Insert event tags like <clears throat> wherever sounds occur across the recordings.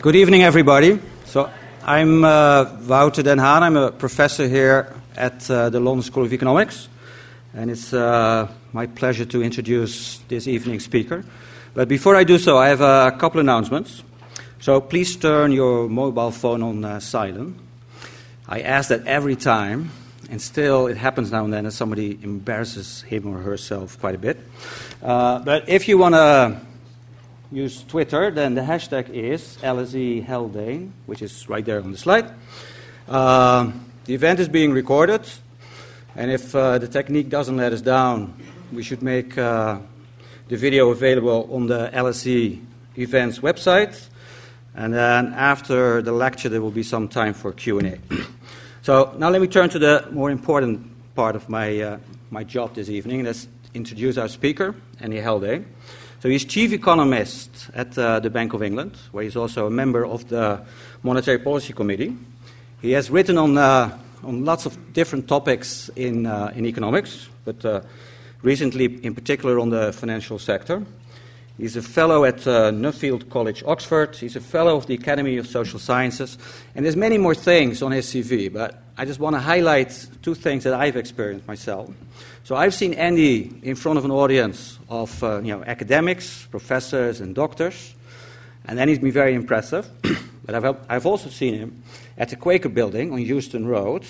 Good evening, everybody. So, I'm uh, Wouter Den Haan. I'm a professor here at uh, the London School of Economics, and it's uh, my pleasure to introduce this evening's speaker. But before I do so, I have a couple announcements. So, please turn your mobile phone on uh, silent. I ask that every time, and still it happens now and then that somebody embarrasses him or herself quite a bit. Uh, but if you want to use Twitter, then the hashtag is LSE Haldane, which is right there on the slide. Uh, the event is being recorded, and if uh, the technique doesn't let us down, we should make uh, the video available on the LSE events website. And then after the lecture, there will be some time for Q&A. <clears throat> so now let me turn to the more important part of my, uh, my job this evening. Let's introduce our speaker, Andy Haldane. So he's chief economist at uh, the Bank of England, where he's also a member of the Monetary Policy Committee. He has written on, uh, on lots of different topics in, uh, in economics, but uh, recently, in particular, on the financial sector. He's a fellow at uh, Nuffield College, Oxford. He's a fellow of the Academy of Social Sciences. And there's many more things on his CV, but I just want to highlight two things that I've experienced myself. So I've seen Andy in front of an audience of uh, you know, academics, professors, and doctors, and he's been very impressive. <clears throat> but I've, I've also seen him at the Quaker Building on Euston Road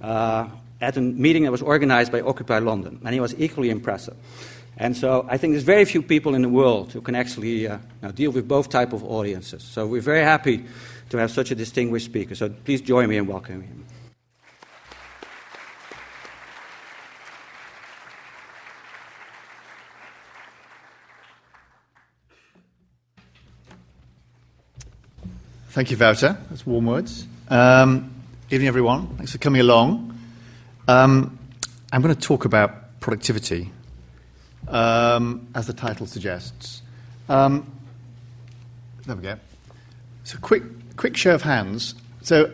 uh, at a meeting that was organized by Occupy London, and he was equally impressive. And so I think there's very few people in the world who can actually uh, deal with both type of audiences. So we're very happy to have such a distinguished speaker. So please join me in welcoming him. Thank you, Wouter. That's warm words. Um, evening, everyone. Thanks for coming along. Um, I'm going to talk about productivity, um, as the title suggests. Um, there we go. So, quick, quick show of hands. So,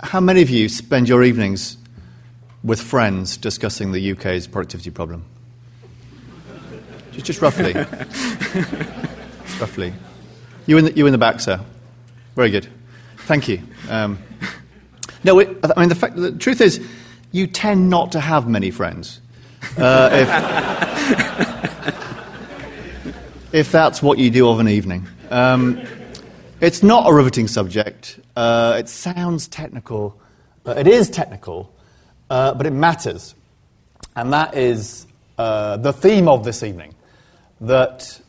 how many of you spend your evenings with friends discussing the UK's productivity problem? just, just roughly. <laughs> roughly. You in, the, you in the back, sir. Very good. Thank you. Um, no, it, I mean, the, fact, the truth is, you tend not to have many friends. Uh, if, <laughs> if, that's what you do of an evening. Um, it's not a riveting subject. Uh, it sounds technical. It is technical, uh, but it matters. And that is uh, the theme of this evening. That,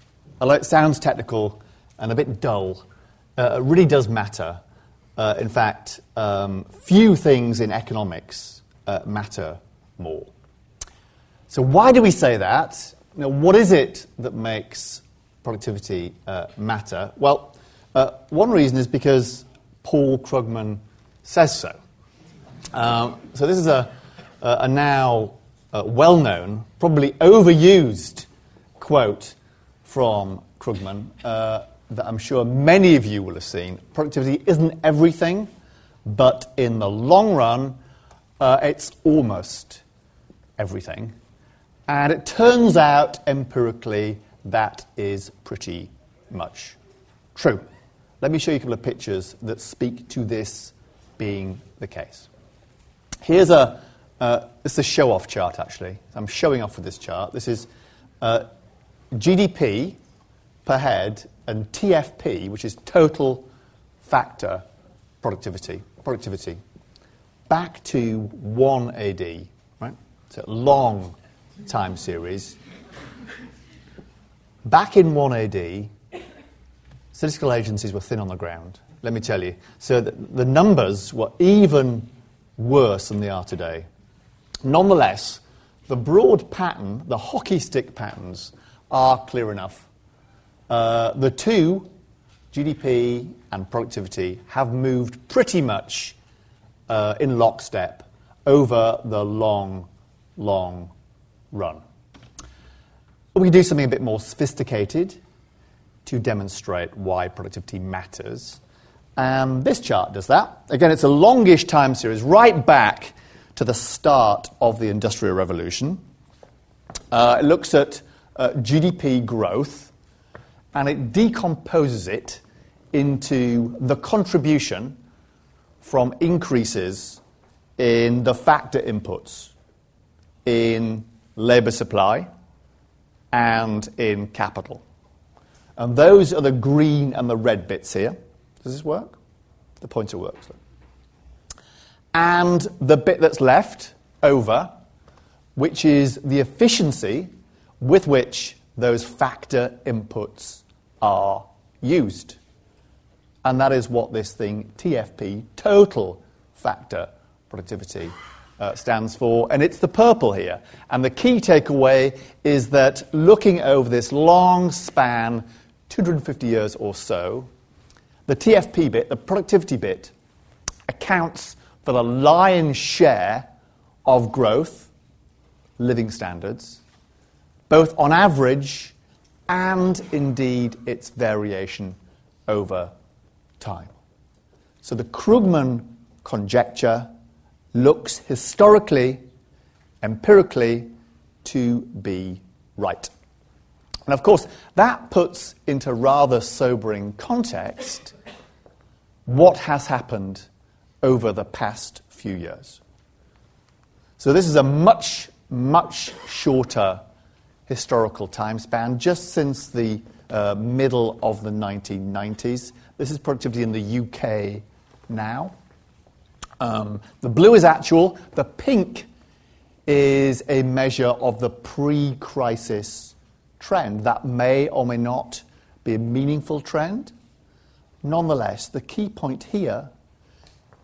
although it sounds technical and a bit dull, uh, really does matter. Uh, in fact, um, few things in economics uh, matter more. So, why do we say that? Know, what is it that makes productivity uh, matter? Well, uh, one reason is because Paul Krugman says so. Um, so, this is a, a now uh, well known, probably overused quote from Krugman that I'm sure many of you will have seen. Productivity isn't everything, but in the long run, uh, it's almost everything. And it turns out empirically that is pretty much true. Let me show you a couple of pictures that speak to this being the case. Here's a, uh, is a show off chart, actually. I'm showing off with this chart. This is uh, GDP per head and TFP, which is total factor productivity, productivity, back to 1 AD, right? It's a long time series. Back in 1 AD, statistical agencies were thin on the ground, let me tell you. So the, the numbers were even worse than they are today. Nonetheless, the broad pattern, the hockey stick patterns, are clear enough the two, GDP and productivity, have moved pretty much uh, in lockstep over the long, long run. We can do something a bit more sophisticated to demonstrate why productivity matters. And this chart does that. Again, it's a longish time series, right back to the start of the Industrial Revolution. Uh, it looks at uh, GDP growth and it decomposes it into the contribution from increases in the factor inputs in labour supply and in capital. And those are the green and the red bits here. Does this work? The pointer works. And the bit that's left over, which is the efficiency with which those factor inputs are used. And that is what this thing, TFP, total factor productivity, uh, stands for. And it's the purple here. And the key takeaway is that looking over this long span, 250 years or so, the TFP bit, the productivity bit, accounts for the lion's share of growth, living standards, both on average and indeed its variation over time. So the Krugman conjecture looks historically, empirically, to be right. And of course, that puts into rather sobering context what has happened over the past few years. So, this is a much, much shorter historical time span, just since the uh, middle of the 1990s. This is productivity in the UK now. Um, the blue is actual, the pink is a measure of the pre crisis trend. That may or may not be a meaningful trend. Nonetheless, the key point here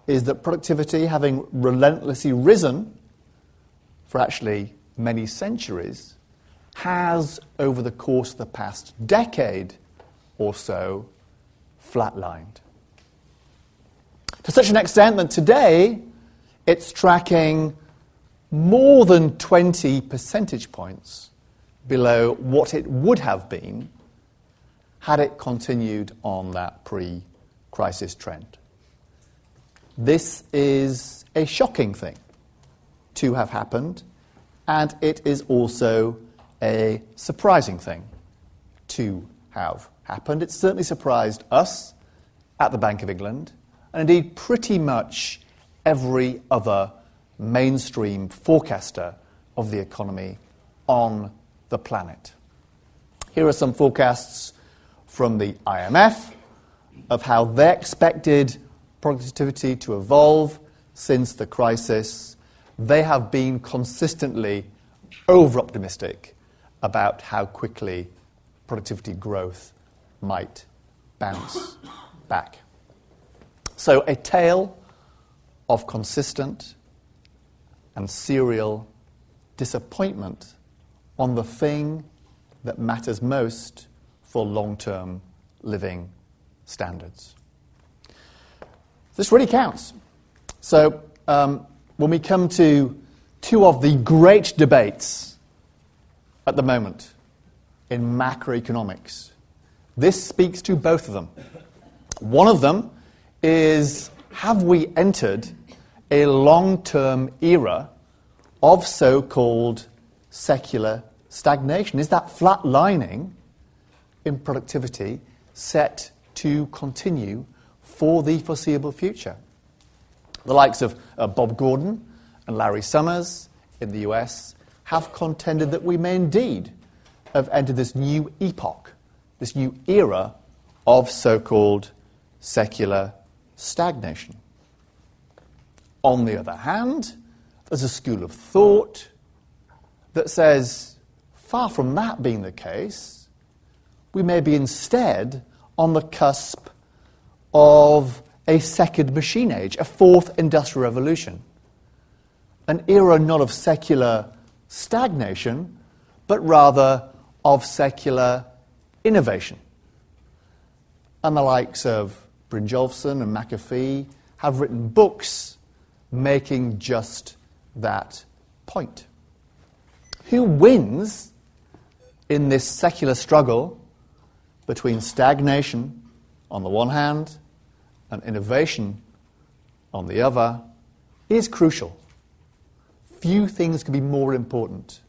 is that productivity, having relentlessly risen for actually many centuries, has, over the course of the past decade or so, flatlined. To such an extent that today it's tracking more than 20 percentage points below what it would have been had it continued on that pre crisis trend. This is a shocking thing to have happened, and it is also a surprising thing to have happened. It certainly surprised us at the Bank of England, and indeed pretty much every other mainstream forecaster of the economy on the planet. Here are some forecasts from the IMF of how they expected productivity to evolve since the crisis. They have been consistently over optimistic about how quickly productivity growth might bounce <coughs> back. So, a tale of consistent and serial disappointment on the thing that matters most for long term living standards. This really counts. So, um, when we come to two of the great debates at the moment in macroeconomics, this speaks to both of them. One of them is have we entered a long term era of so called secular stagnation? Is that flatlining in productivity set to continue for the foreseeable future? The likes of uh, Bob Gordon and Larry Summers in the US have contended that we may indeed have entered this new epoch, this new era of so called secular stagnation. On the other hand, there's a school of thought that says, far from that being the case, we may be instead on the cusp of a second machine age, a fourth industrial revolution. An era not of secular stagnation, but rather of secular innovation. And the likes of Brynjolfsson and McAfee have written books making just that point. Who wins in this secular struggle between stagnation on the one hand and innovation on the other is crucial. Few things could be more important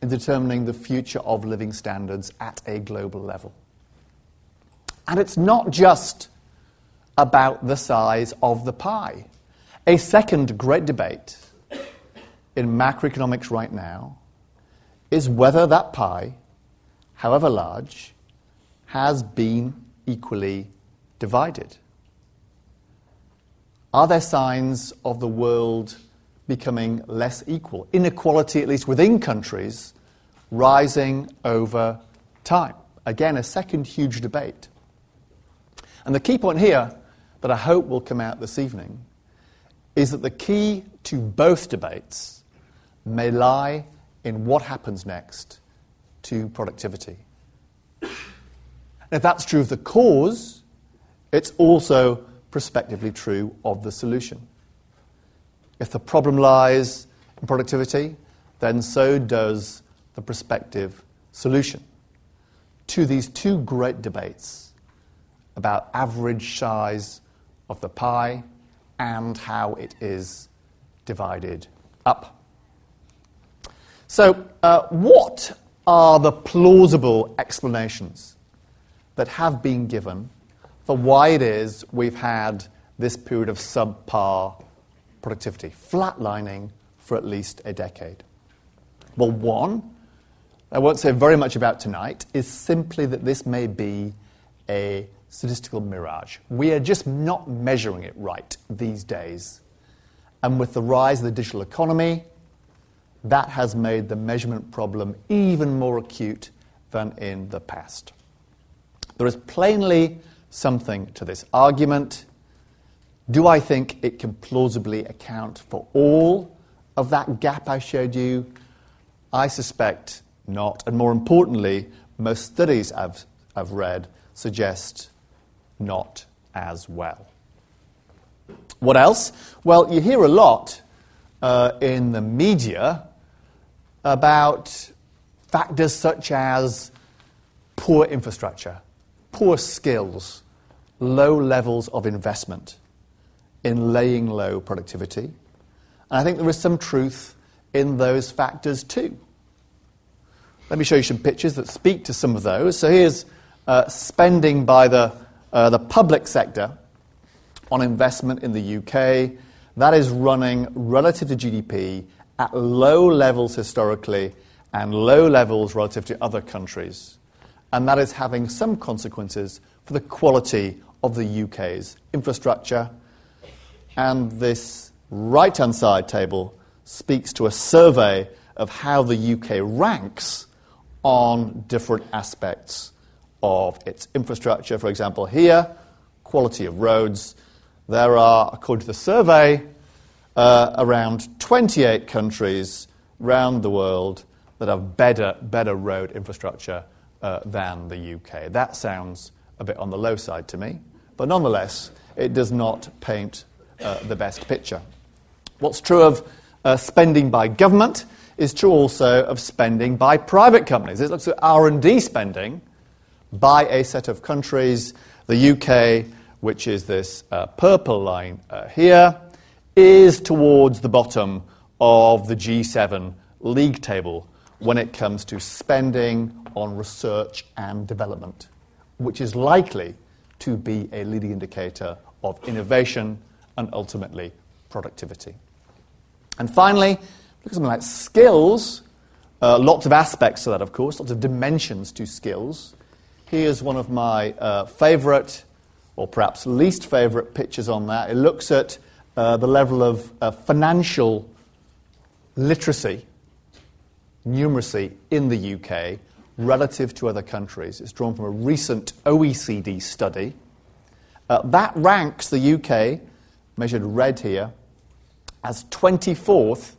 in determining the future of living standards at a global level. And it's not just about the size of the pie. A second great debate in macroeconomics right now is whether that pie, however large, has been equally divided. Are there signs of the world becoming less equal? Inequality, at least within countries, rising over time. Again, a second huge debate. And the key point here that I hope will come out this evening is that the key to both debates may lie in what happens next to productivity. And if that's true of the cause, it's also prospectively true of the solution. If the problem lies in productivity, then so does the prospective solution to these two great debates about average size of the pie and how it is divided up. So, uh, what are the plausible explanations that have been given for why it is we've had this period of subpar productivity, flatlining for at least a decade? Well, one, I won't say very much about tonight, is simply that this may be a statistical mirage. We are just not measuring it right these days. And with the rise of the digital economy, that has made the measurement problem even more acute than in the past. There is plainly something to this argument. Do I think it can plausibly account for all of that gap I showed you? I suspect not. And more importantly, most studies I've, I've read suggest not as well. What else? Well, you hear a lot uh, in the media about factors such as poor infrastructure, poor skills, low levels of investment in laying low productivity. And I think there is some truth in those factors too. Let me show you some pictures that speak to some of those. So here's uh, spending by the, uh, the public sector on investment in the UK. That is running relative to GDP at low levels historically and low levels relative to other countries. And that is having some consequences for the quality of the UK's infrastructure. And this right hand side table speaks to a survey of how the UK ranks on different aspects of its infrastructure. For example, here, quality of roads. There are, according to the survey, uh, around 28 countries around the world that have better, better road infrastructure uh, than the UK. That sounds a bit on the low side to me, but nonetheless, it does not paint uh, the best picture. What's true of uh, spending by government is true also of spending by private companies. It looks at R&D spending by a set of countries. The UK, which is this uh, purple line uh, here, is towards the bottom of the G7 league table when it comes to spending on research and development, which is likely to be a leading indicator of innovation and ultimately productivity. And finally, look at something like skills. Uh, lots of aspects to that, of course, lots of dimensions to skills. Here's one of my uh, favorite, or perhaps least favorite pictures on that. It looks at uh, the level of uh, financial literacy, numeracy in the UK relative to other countries. It's drawn from a recent OECD study. Uh, that ranks the UK, measured red here, as 24th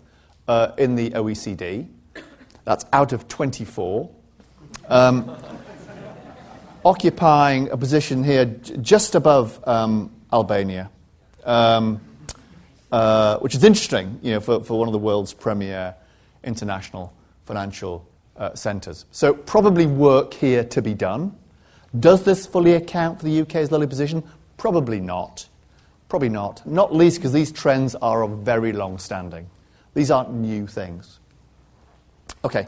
uh, in the OECD. That's out of 24. Um, occupying a position here j- just above um, Albania, um, uh, which is interesting you know, for, for one of the world's premier international financial uh, centres. So, probably work here to be done. Does this fully account for the UK's lowly position? Probably not. Probably not. Not least because these trends are of very long standing. These aren't new things. Okay,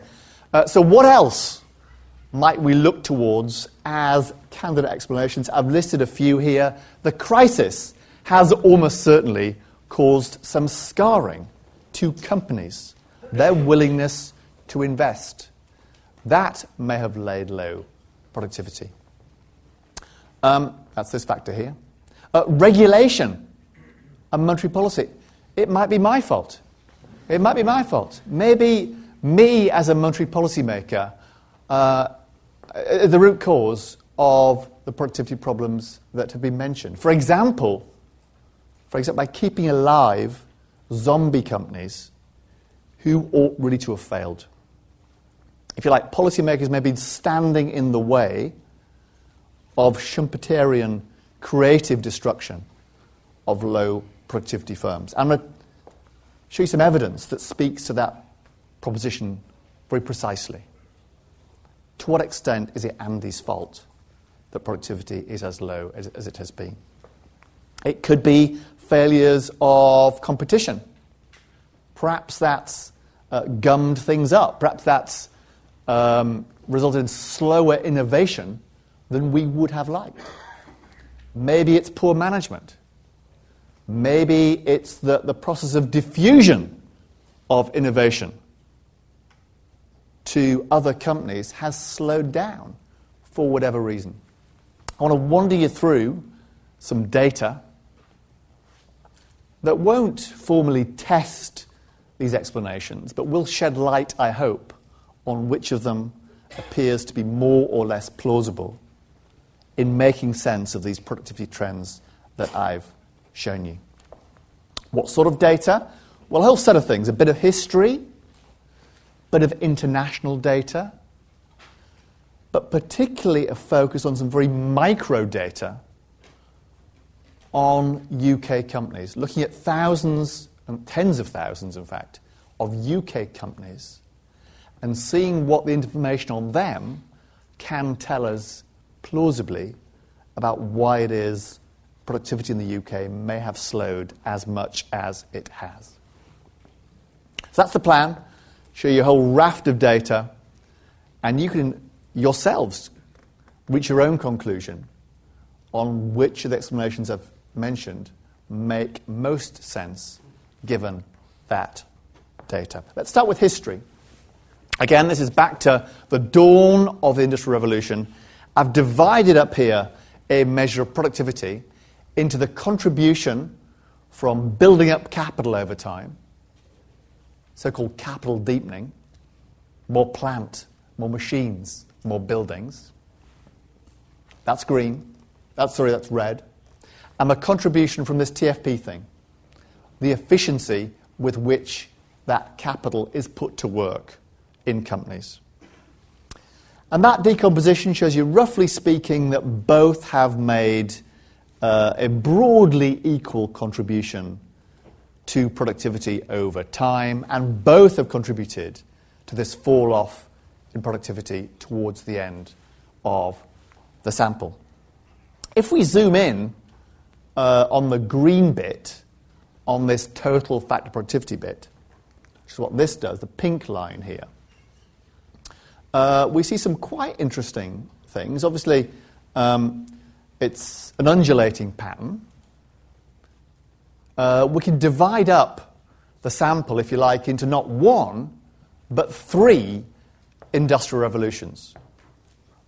uh, so what else might we look towards as candidate explanations? I've listed a few here. The crisis has almost certainly caused some scarring to companies, their willingness to invest. That may have laid low productivity. Um, that's this factor here. Uh, regulation and monetary policy. It might be my fault. It might be my fault. Maybe me as a monetary policymaker, uh, the root cause of the productivity problems that have been mentioned. For example, for example, by keeping alive zombie companies who ought really to have failed. If you like, policymakers may be standing in the way of Schumpeterian creative destruction of low productivity firms. I'm going to show you some evidence that speaks to that proposition very precisely. To what extent is it Andy's fault that productivity is as low as, as it has been? It could be failures of competition. Perhaps that's uh, gummed things up. Perhaps that's um, resulted in slower innovation than we would have liked. Maybe it's poor management. Maybe it's the, the process of diffusion of innovation to other companies has slowed down for whatever reason. I want to wander you through some data that won't formally test these explanations, but will shed light, I hope, on which of them appears to be more or less plausible in making sense of these productivity trends that I've shown you. What sort of data? Well, a whole set of things a bit of history, a bit of international data, but particularly a focus on some very micro data on UK companies, looking at thousands and tens of thousands, in fact, of UK companies and seeing what the information on them can tell us plausibly about why it is productivity in the UK may have slowed as much as it has. So that's the plan. Show you a whole raft of data, and you can yourselves reach your own conclusion on which of the explanations I've mentioned make most sense given that data. Let's start with history. Again, this is back to the dawn of the Industrial Revolution. I've divided up here a measure of productivity into the contribution from building up capital over time, so called capital deepening, more plant, more machines, more buildings. That's green. That's, sorry, that's red. And the contribution from this TFP thing, the efficiency with which that capital is put to work in companies. And that decomposition shows you, roughly speaking, that both have made uh, a broadly equal contribution to productivity over time, and both have contributed to this fall off in productivity towards the end of the sample. If we zoom in uh, on the green bit, on this total factor productivity bit, which is what this does, the pink line here, uh, we see some quite interesting things. Obviously, um, it's an undulating pattern. Uh, we can divide up the sample, if you like, into not one, but three industrial revolutions.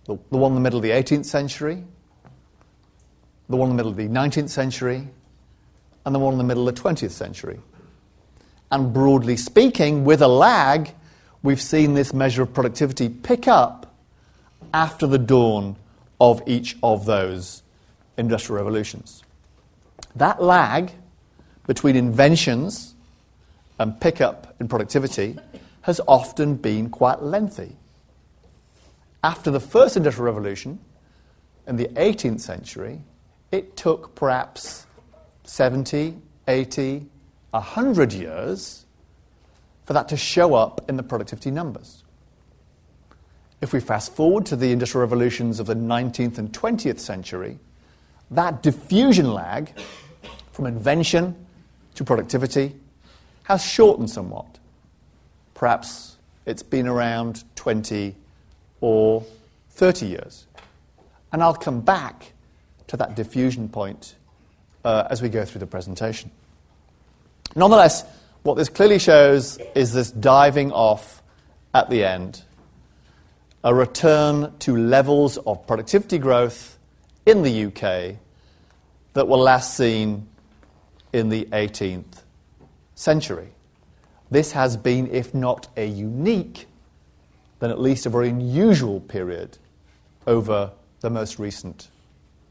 The, the one in the middle of the 18th century, the one in the middle of the 19th century, and the one in the middle of the 20th century. And broadly speaking, with a lag, we've seen this measure of productivity pick up after the dawn of each of those industrial revolutions. That lag between inventions and pickup in productivity has often been quite lengthy. After the first industrial revolution in the 18th century, it took perhaps 70, 80, 100 years for that to show up in the productivity numbers. If we fast forward to the industrial revolutions of the 19th and 20th century, that diffusion lag from invention to productivity has shortened somewhat. Perhaps it's been around 20 or 30 years. And I'll come back to that diffusion point uh, as we go through the presentation. Nonetheless, what this clearly shows is this diving off at the end, a return to levels of productivity growth in the UK that were last seen in the 18th century. This has been, if not a unique, then at least a very unusual period over the most recent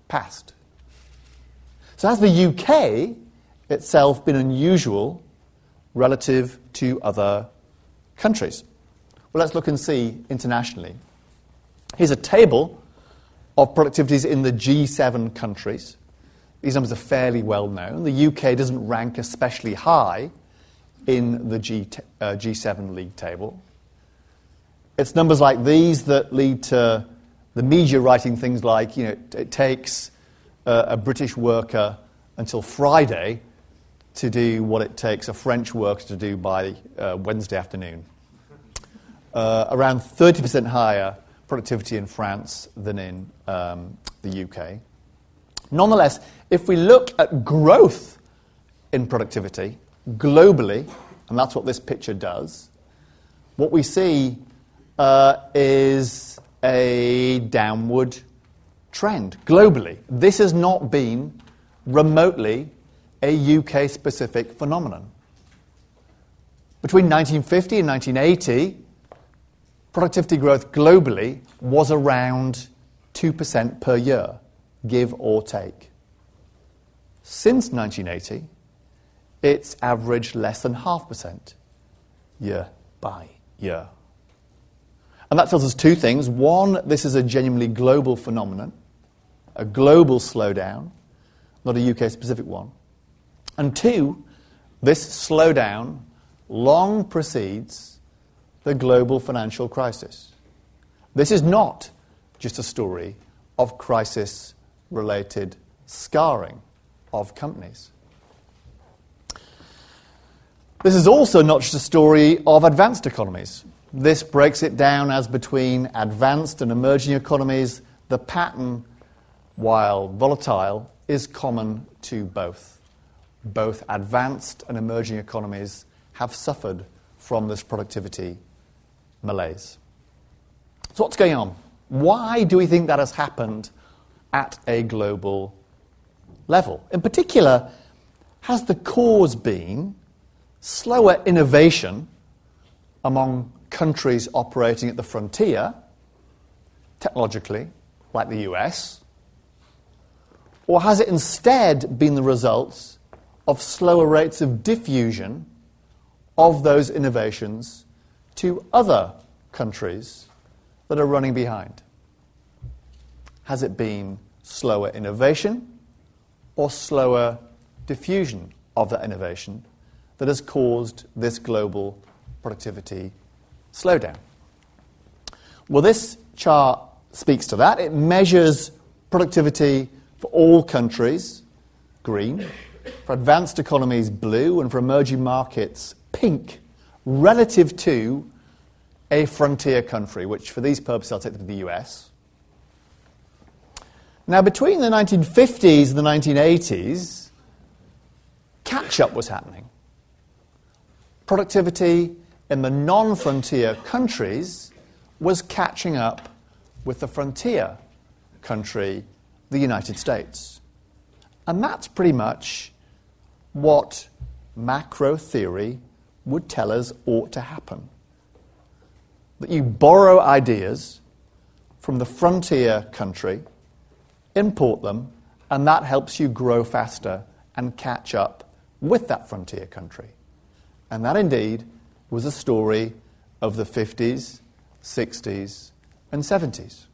past. So, has the UK itself been unusual relative to other countries? Well, let's look and see internationally. Here's a table of productivities in the G7 countries. These numbers are fairly well known. The UK doesn't rank especially high in the G, uh, G7 league table. It's numbers like these that lead to the media writing things like, you know, it takes uh, a British worker until Friday to do what it takes a French worker to do by uh, Wednesday afternoon. Uh, around 30% higher productivity in France than in um, the UK. Nonetheless, if we look at growth in productivity globally, and that's what this picture does, what we see uh, is a downward trend globally. This has not been remotely a UK specific phenomenon. Between 1950 and 1980, productivity growth globally was around 2% per year, give or take. Since 1980, it's averaged less than half percent year by year. And that tells us two things. One, this is a genuinely global phenomenon, a global slowdown, not a UK specific one. And two, this slowdown long precedes the global financial crisis. This is not just a story of crisis related scarring of companies. This is also not just a story of advanced economies. This breaks it down as between advanced and emerging economies. The pattern, while volatile, is common to both. Both advanced and emerging economies have suffered from this productivity malaise. So, what's going on? Why do we think that has happened at a global level? In particular, has the cause been slower innovation among countries operating at the frontier, technologically, like the US? Or has it instead been the result of slower rates of diffusion of those innovations to other countries that are running behind? Has it been slower innovation or slower diffusion of that innovation that has caused this global productivity slowdown? Well, this chart speaks to that. It measures productivity for all countries, green, for advanced economies, blue, and for emerging markets, pink, relative to a frontier country, which for these purposes I'll take to be the US. Now, between the 1950s and the 1980s, catch up was happening. Productivity in the non frontier countries was catching up with the frontier country, the United States. And that's pretty much what macro theory would tell us ought to happen. That you borrow ideas from the frontier country, import them, and that helps you grow faster and catch up with that frontier country. And that indeed was a story of the 50s, 60s, and 70s.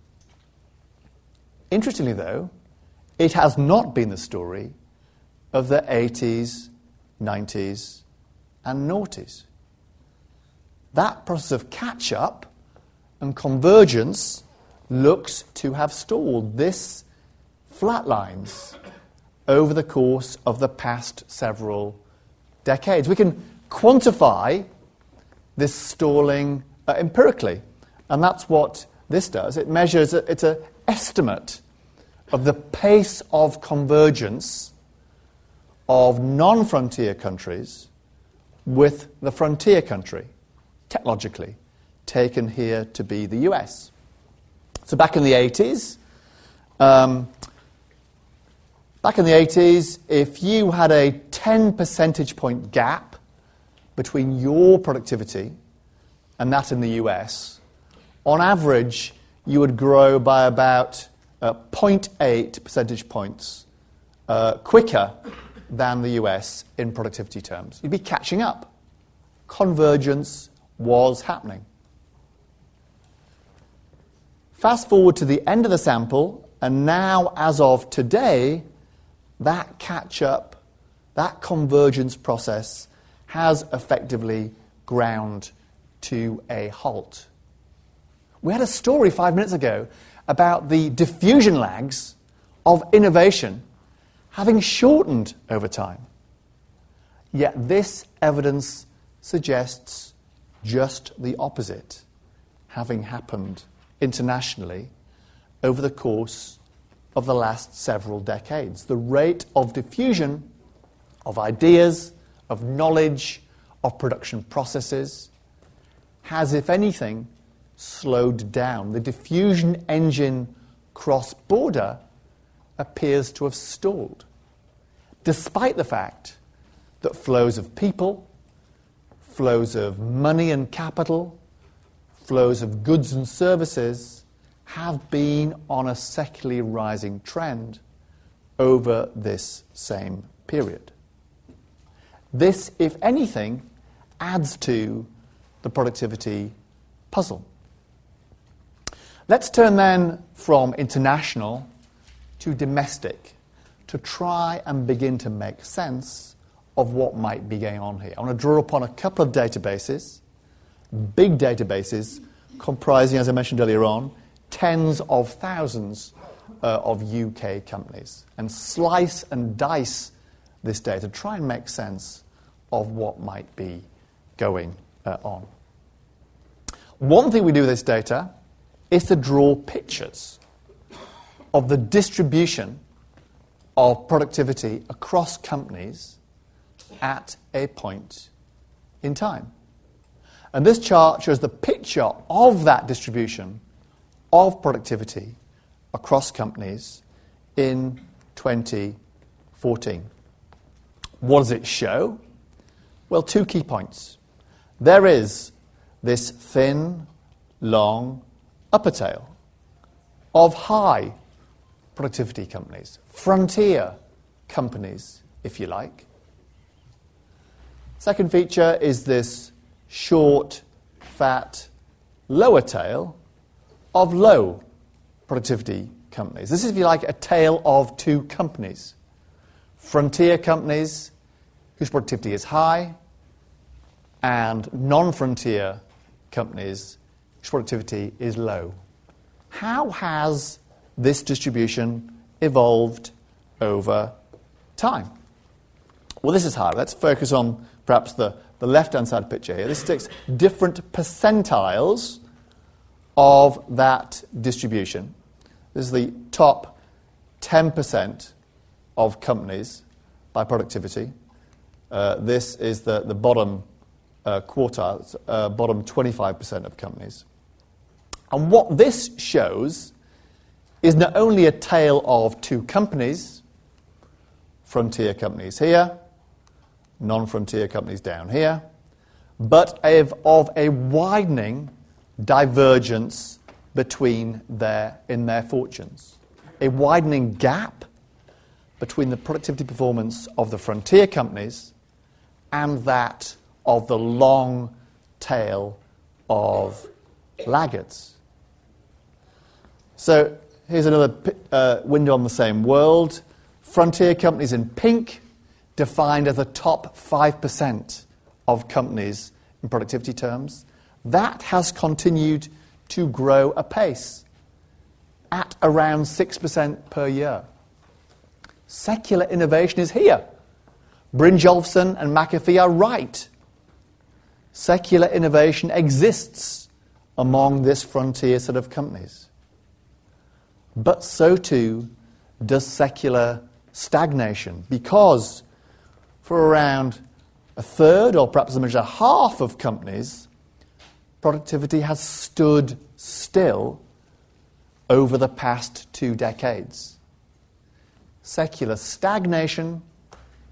Interestingly, though, it has not been the story of the 80s, 90s, and noughties. That process of catch up and convergence looks to have stalled. This flatlines over the course of the past several decades. We can quantify this stalling uh, empirically. And that's what this does. It measures, it's an estimate of the pace of convergence of non frontier countries with the frontier country, technologically, taken here to be the US. So back in the 80s, um, back in the 80s, if you had a 10 percentage point gap between your productivity and that in the US, on average, you would grow by about uh, 0.8 percentage points uh, quicker than the US in productivity terms. You'd be catching up. Convergence was happening. Fast forward to the end of the sample, and now, as of today, that catch up, that convergence process has effectively ground to a halt. We had a story five minutes ago about the diffusion lags of innovation having shortened over time. Yet this evidence suggests just the opposite having happened internationally over the course of the last several decades. The rate of diffusion of ideas, of knowledge, of production processes has, if anything, slowed down. The diffusion engine cross border appears to have stalled, despite the fact that flows of people, flows of money and capital, flows of goods and services have been on a secularly rising trend over this same period. This, if anything, adds to the productivity puzzle. Let's turn then from international to domestic to try and begin to make sense of what might be going on here. I want to draw upon a couple of databases, big databases, comprising, as I mentioned earlier on, tens of thousands uh, of UK companies, and slice and dice this data, try and make sense of what might be going uh, on. One thing we do with this data is to draw pictures of the distribution of productivity across companies at a point in time. And this chart shows the picture of that distribution of productivity across companies in 2014. What does it show? Well, two key points. There is this thin, long upper tail of high productivity companies, frontier companies, if you like. Second feature is this short, fat, lower tail of low productivity companies. This is, if you like, a tale of two companies. Frontier companies whose productivity is high, and non frontier companies whose productivity is low. How has this distribution evolved over time? Well, this is hard. Let's focus on perhaps the, the left hand side picture here. This takes different percentiles of that distribution. This is the top 10% of companies by productivity. Uh, this is the, the bottom uh, quartile, uh, bottom 25% of companies. And what this shows is not only a tale of two companies, frontier companies here, non frontier companies down here, but of, of a widening divergence between their, in their fortunes. A widening gap between the productivity performance of the frontier companies and that of the long tail of laggards. So here's another uh, window on the same world. Frontier companies in pink, defined as the top 5% of companies in productivity terms. That has continued to grow apace at around 6% per year. Secular innovation is here. Brynjolfsson and McAfee are right. Secular innovation exists among this frontier set of companies. But so too does secular stagnation, because for around a third or perhaps as much as half of companies, productivity has stood still over the past two decades. Secular stagnation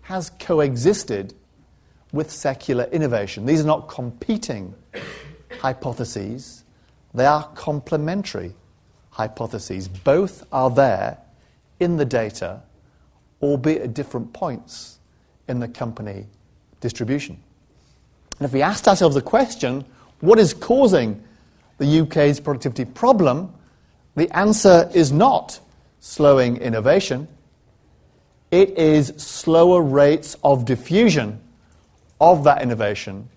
has coexisted with secular innovation. These are not competing hypotheses, they are complementary hypotheses. Both are there in the data, albeit at different points in the company distribution. And if we asked ourselves the question, what is causing the UK's productivity problem? The answer is not slowing innovation. It is slower rates of diffusion of that innovation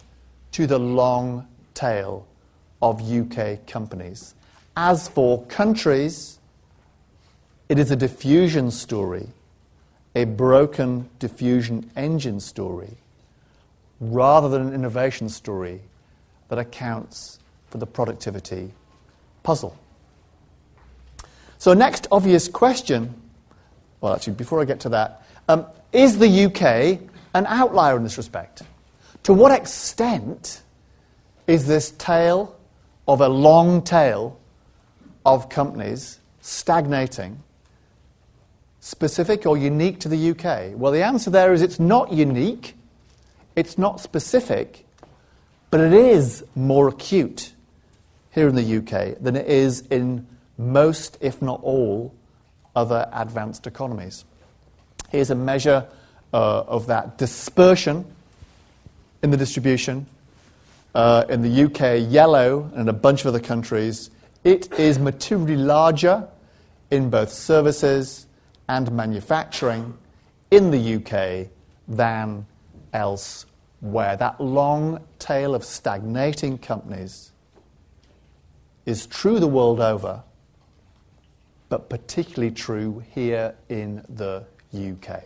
to the long tail of UK companies. As for countries, it is a diffusion story, a broken diffusion engine story, rather than an innovation story that accounts for the productivity puzzle. So, next obvious question well, actually, before I get to that, um, is the UK an outlier in this respect? To what extent is this tale of a long tail of companies stagnating specific or unique to the UK? Well, the answer there is it's not unique, it's not specific, but it is more acute here in the UK than it is in most, if not all, other advanced economies. Here's a measure uh, of that dispersion in the distribution. Uh, in the UK, yellow, and a bunch of other countries, it is materially larger in both services and manufacturing in the UK than elsewhere. That long tail of stagnating companies is true the world over but particularly true here in the UK.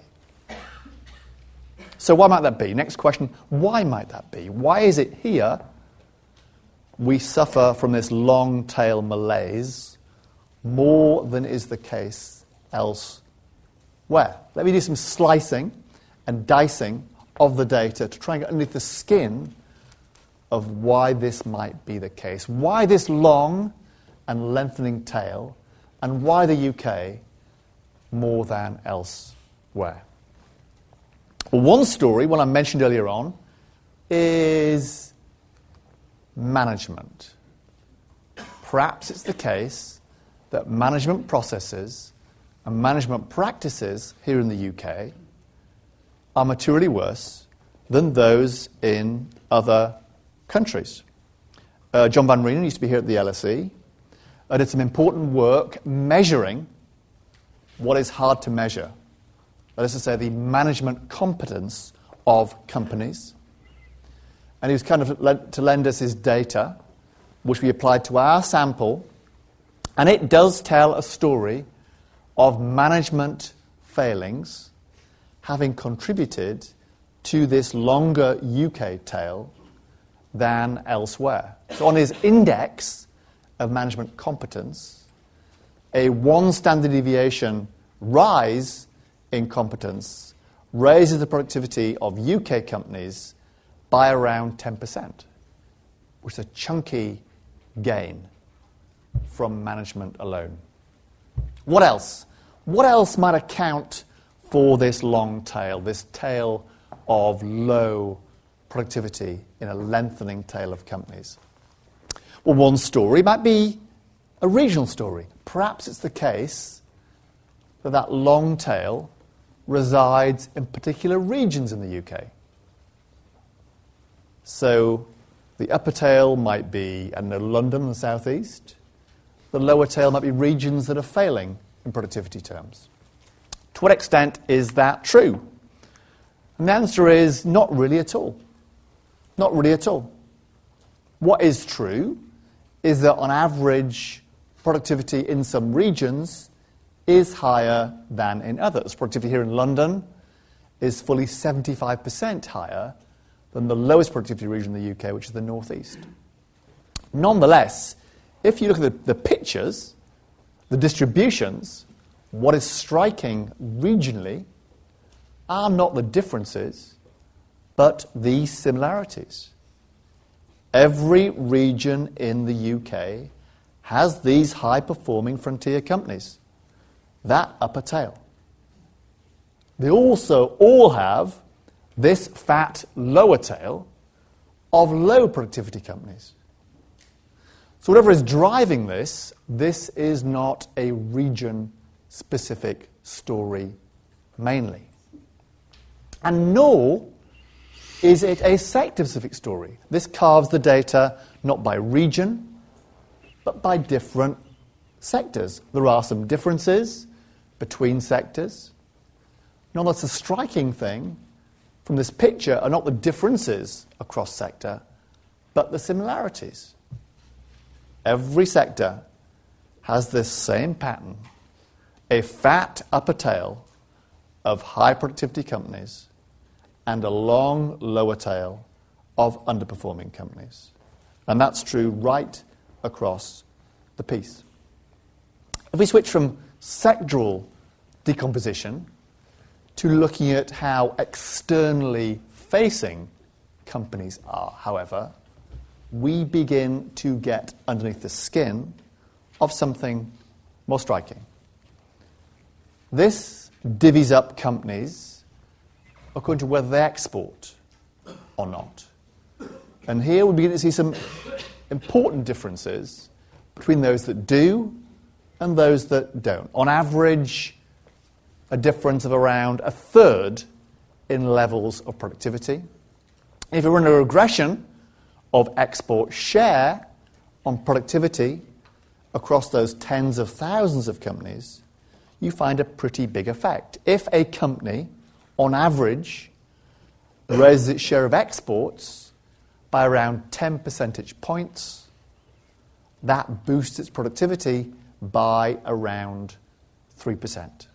So, why might that be? Next question why might that be? Why is it here we suffer from this long tail malaise more than is the case elsewhere? Let me do some slicing and dicing of the data to try and get underneath the skin of why this might be the case. Why this long and lengthening tail and why the UK more than elsewhere? Well, one story, one I mentioned earlier on, is management. Perhaps it's the case that management processes and management practices here in the UK are materially worse than those in other countries. Uh, John Van Reenen used to be here at the LSE I did some important work measuring what is hard to measure. That is to say, the management competence of companies. And he was kind of to lend us his data, which we applied to our sample. And it does tell a story of management failings having contributed to this longer UK tail than elsewhere. So on his index, of management competence, a one standard deviation rise in competence raises the productivity of UK companies by around 10%, which is a chunky gain from management alone. What else? What else might account for this long tail, this tail of low productivity in a lengthening tail of companies? Well, one story might be a regional story. Perhaps it's the case that that long tail resides in particular regions in the UK. So the upper tail might be, I know, London and the southeast. The lower tail might be regions that are failing in productivity terms. To what extent is that true? And the answer is not really at all. Not really at all. What is true is that on average, productivity in some regions is higher than in others. Productivity here in London is fully 75% higher than the lowest productivity region in the UK, which is the northeast. Nonetheless, if you look at the, the pictures, the distributions, what is striking regionally are not the differences, but the similarities. Every region in the UK has these high performing frontier companies, that upper tail. They also all have this fat lower tail of low productivity companies. So, whatever is driving this, this is not a region specific story mainly. And nor is it a sector specific story. This carves the data not by region, but by different sectors. There are some differences between sectors. Now, that's a striking thing from this picture are not the differences across sector, but the similarities. Every sector has this same pattern a fat upper tail of high productivity companies and a long lower tail of underperforming companies. And that's true right across the piece. If we switch from sectoral decomposition to looking at how externally facing companies are, however, we begin to get underneath the skin of something more striking. This divvies up companies according to whether they export or not. And here we begin to see some important differences between those that do and those that don't. On average, a difference of around a third in levels of productivity. If we run a regression of export share on productivity across those tens of thousands of companies, you find a pretty big effect. If a company, on average, raises its share of exports by around 10 percentage points, that boosts its productivity by around 3%.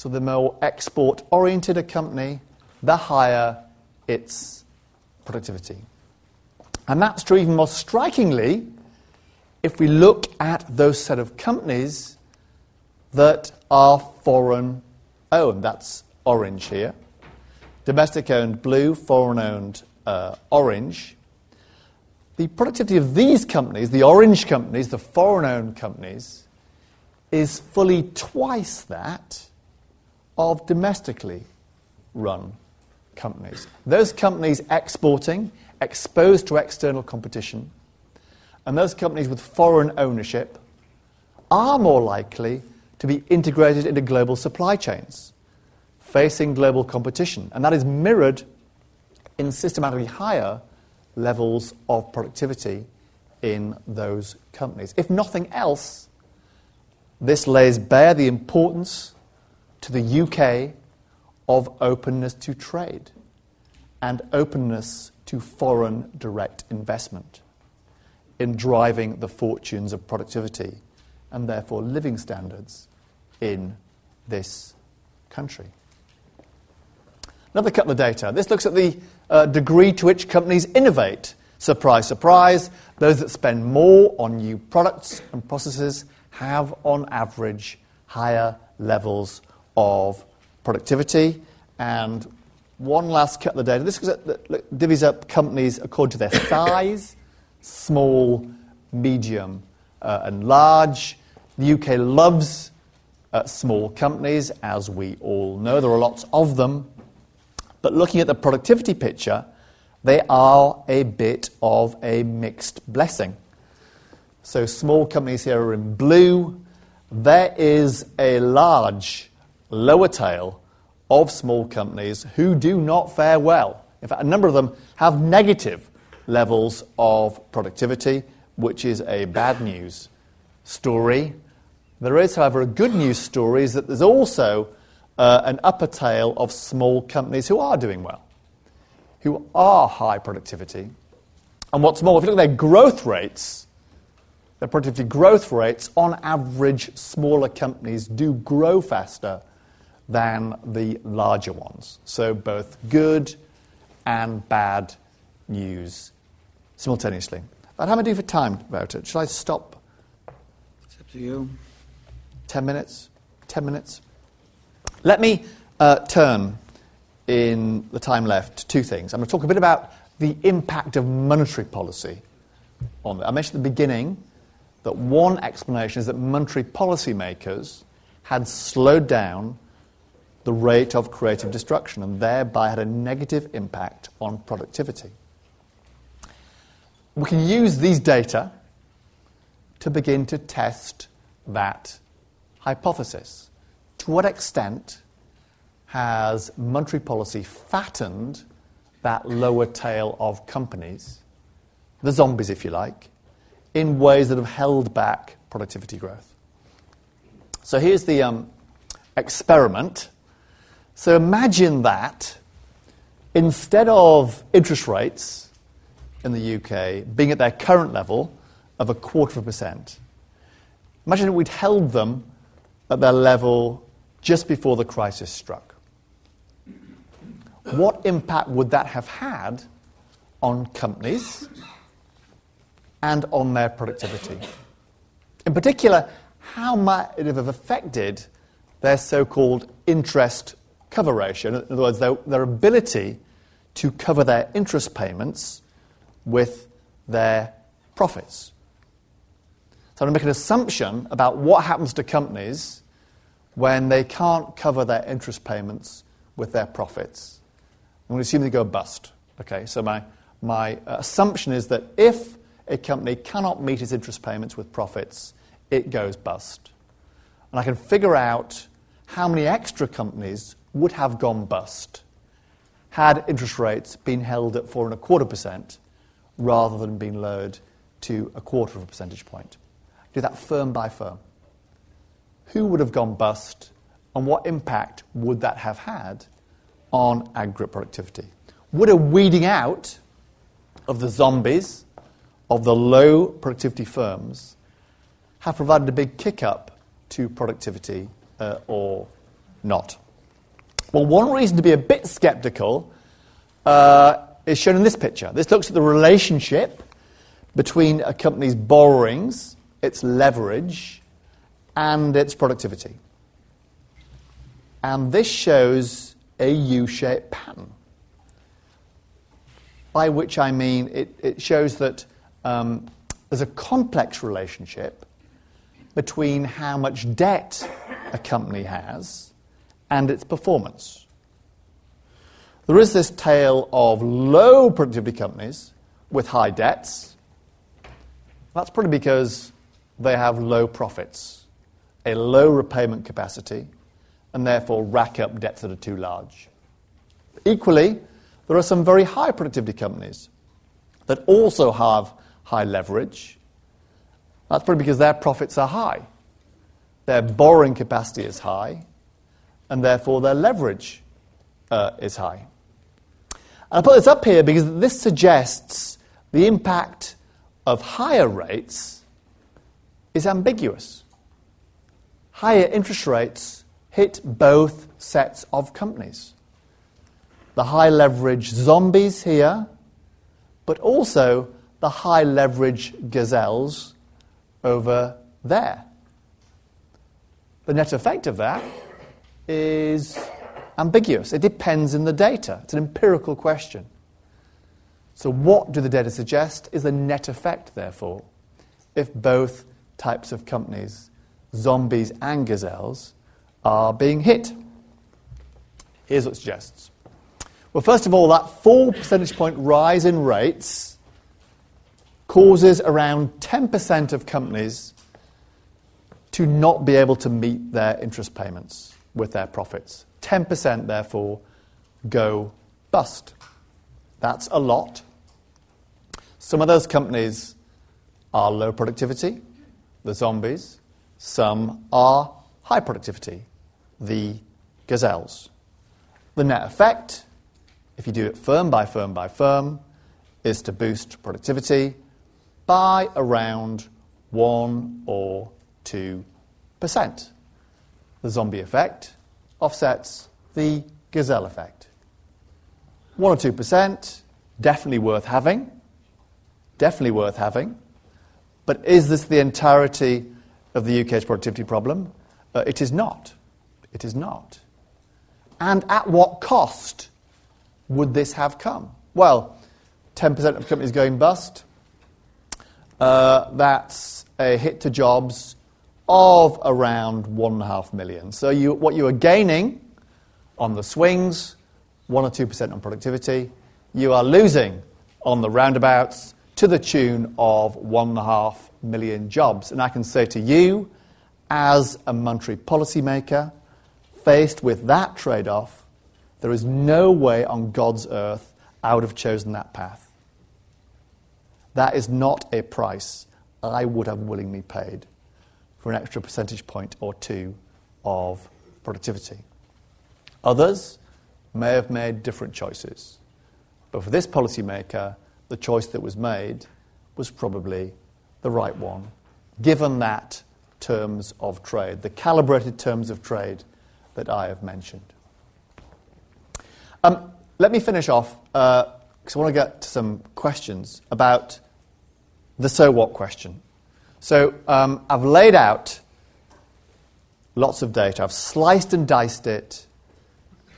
So the more export oriented a company, the higher its productivity. And that's true even more strikingly if we look at those set of companies that are foreign owned. That's orange here. Domestic owned blue, foreign owned uh, orange. The productivity of these companies, the orange companies, the foreign owned companies, is fully twice that of domestically run companies. Those companies exporting, exposed to external competition, and those companies with foreign ownership are more likely to be integrated into global supply chains, facing global competition. And that is mirrored in systematically higher levels of productivity in those companies. If nothing else, this lays bare the importance to the UK of openness to trade and openness to foreign direct investment in driving the fortunes of productivity and therefore living standards in this country. Another couple of data. This looks at the uh, degree to which companies innovate. Surprise, surprise, those that spend more on new products and processes have, on average, higher levels of productivity. And one last cut of the data. This divvies up companies according to their <coughs> size small, medium, uh, and large. The UK loves uh, small companies, as we all know. There are lots of them. But looking at the productivity picture, they are a bit of a mixed blessing. So, small companies here are in blue. There is a large lower tail of small companies who do not fare well. In fact, a number of them have negative levels of productivity, which is a bad news story. There is, however, a good news story is that there's also uh, an upper tail of small companies who are doing well, who are high productivity. And what's more, if you look at their growth rates, their productivity growth rates, on average, smaller companies do grow faster than the larger ones. So both good and bad news simultaneously. But how am I doing for time about it? Shall I stop? It's up to you. 10 minutes? 10 minutes? Let me uh, turn in the time left to two things. I'm going to talk a bit about the impact of monetary policy on it. I mentioned at the beginning that one explanation is that monetary policymakers had slowed down the rate of creative destruction and thereby had a negative impact on productivity. We can use these data to begin to test that hypothesis. To what extent has monetary policy fattened that lower tail of companies, the zombies, if you like, in ways that have held back productivity growth? So here's the um, experiment. So imagine that instead of interest rates in the UK being at their current level of a quarter of a percent, imagine if we'd held them at their level just before the crisis struck. What impact would that have had on companies and on their productivity? In particular, how might it have affected their so called interest cover ratio? In other words, their, their ability to cover their interest payments with their profits. So I'm going to make an assumption about what happens to companies when they can't cover their interest payments with their profits. I'm going to assume they go bust. Okay, so my, my uh, assumption is that if a company cannot meet its interest payments with profits, it goes bust. And I can figure out how many extra companies would have gone bust had interest rates been held at four and a quarter percent rather than being lowered to a quarter of a percentage point. Do that firm by firm. Who would have gone bust and what impact would that have had on aggregate productivity? Would a weeding out of the zombies, of the low productivity firms, have provided a big kick up to productivity uh, or not? Well, one reason to be a bit skeptical uh, is shown in this picture. This looks at the relationship between a company's borrowings, its leverage, and its productivity. And this shows a U shaped pattern. By which I mean it, it shows that um, there's a complex relationship between how much debt a company has and its performance. There is this tail of low productivity companies with high debts. That's probably because they have low profits, a low repayment capacity, and therefore rack up debts that are too large. Equally, there are some very high productivity companies that also have high leverage. That's probably because their profits are high, their borrowing capacity is high, and therefore their leverage uh, is high. And I put this up here because this suggests the impact of higher rates is ambiguous. Higher interest rates hit both sets of companies. The high leverage zombies here, but also the high leverage gazelles over there. The net effect of that is ambiguous. It depends on the data. It's an empirical question. So, what do the data suggest is the net effect, therefore, if both types of companies, zombies and gazelles, are being hit? Here's what it suggests. Well, first of all, that four percentage point rise in rates causes around 10% of companies to not be able to meet their interest payments with their profits. 10%, therefore, go bust. That's a lot. Some of those companies are low productivity, the zombies. Some are high productivity, the gazelles. The net effect, if you do it firm by firm by firm, is to boost productivity by around 1 or 2%. The zombie effect offsets the gazelle effect. 1 or 2%, definitely worth having. definitely worth having. But is this the entirety of the UK's productivity problem? Uh, it is not. It is not. And at what cost would this have come? Well, 10% of companies going bust. Uh, that's a hit to jobs of around 1.5 million. So you, what you are gaining on the swings, 1 or 2% on productivity, you are losing on the roundabouts to the tune of 1.5 million jobs. And I can say to you, as a monetary policymaker, faced with that trade off, there is no way on God's earth I would have chosen that path. That is not a price I would have willingly paid for an extra percentage point or two of productivity. Others may have made different choices. But for this policymaker, the choice that was made was probably the right one, given that terms of trade, the calibrated terms of trade that I have mentioned. Um, let me finish off, because uh, I want to get to some questions about the so what question. So um, I've laid out lots of data, I've sliced and diced it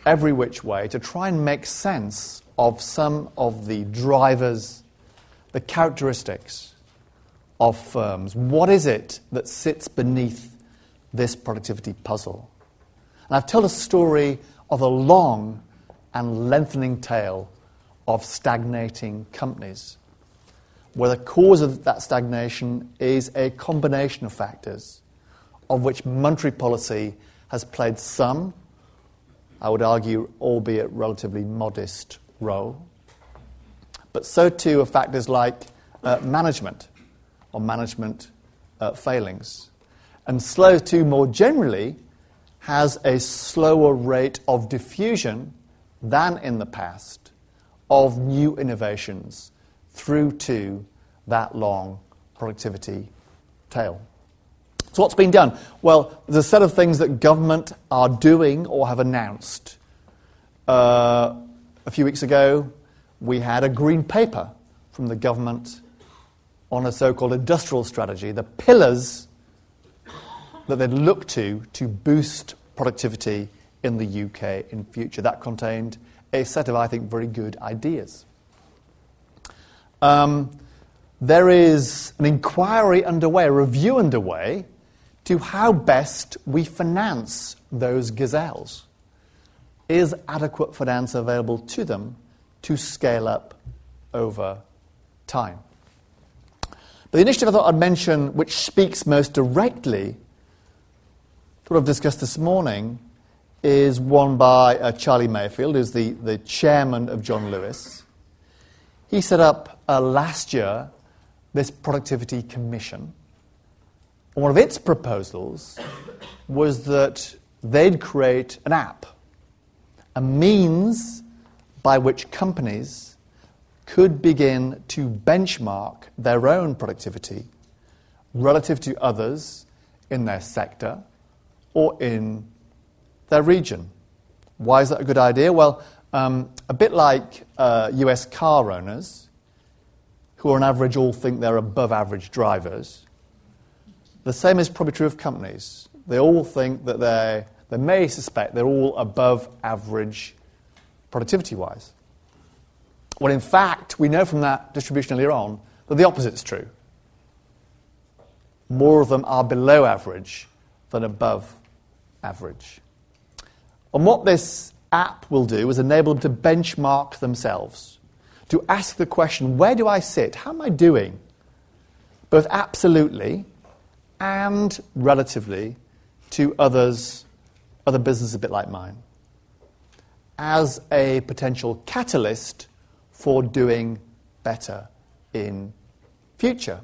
every which way to try and make sense of some of the drivers, the characteristics of firms. What is it that sits beneath this productivity puzzle? And I've told a story of a long and lengthening tail of stagnating companies, where the cause of that stagnation is a combination of factors, of which monetary policy has played some, I would argue, albeit relatively modest role. But so too are factors like uh, management or management uh, failings. And slow too, more generally, has a slower rate of diffusion than in the past of new innovations through to that long productivity tail. So, what's been done? Well, there's a set of things that government are doing or have announced. Uh, a few weeks ago, we had a green paper from the government on a so called industrial strategy, the pillars that they'd look to to boost productivity in the UK in future. That contained a set of, I think, very good ideas. Um, there is an inquiry underway, a review underway, to how best we finance those gazelles. Is adequate finance available to them to scale up over time? But the initiative I thought I'd mention, which speaks most directly to what I've discussed this morning, is one by uh, Charlie Mayfield, who's the, the chairman of John Lewis. He set up uh, last year this Productivity Commission. one of its proposals was that they'd create an app, a means by which companies could begin to benchmark their own productivity relative to others in their sector or in their region. Why is that a good idea? Well, um, a bit like uh, US car owners, who on average all think they're above average drivers, the same is probably true of companies. They all think that they they may suspect they're all above average productivity wise. Well, in fact, we know from that distribution earlier on that the opposite is true. More of them are below average than above average. And what this app will do is enable them to benchmark themselves, to ask the question where do I sit? How am I doing? Both absolutely and relatively to others, other businesses a bit like mine, as a potential catalyst for doing better in future.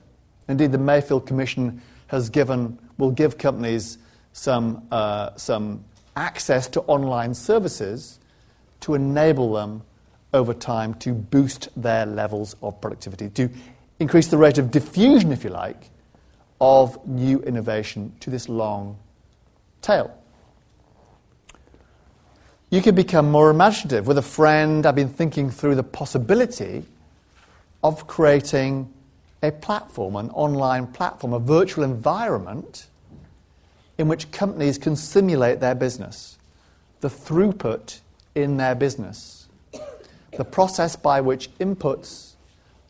Indeed, the Mayfield Commission has given, will give companies some, uh, some access to online services to enable them over time to boost their levels of productivity, to increase the rate of diffusion, if you like, of new innovation to this long tail. You can become more imaginative. With a friend, I've been thinking through the possibility of creating a platform, an online platform, a virtual environment in which companies can simulate their business, the throughput in their business, the process by which inputs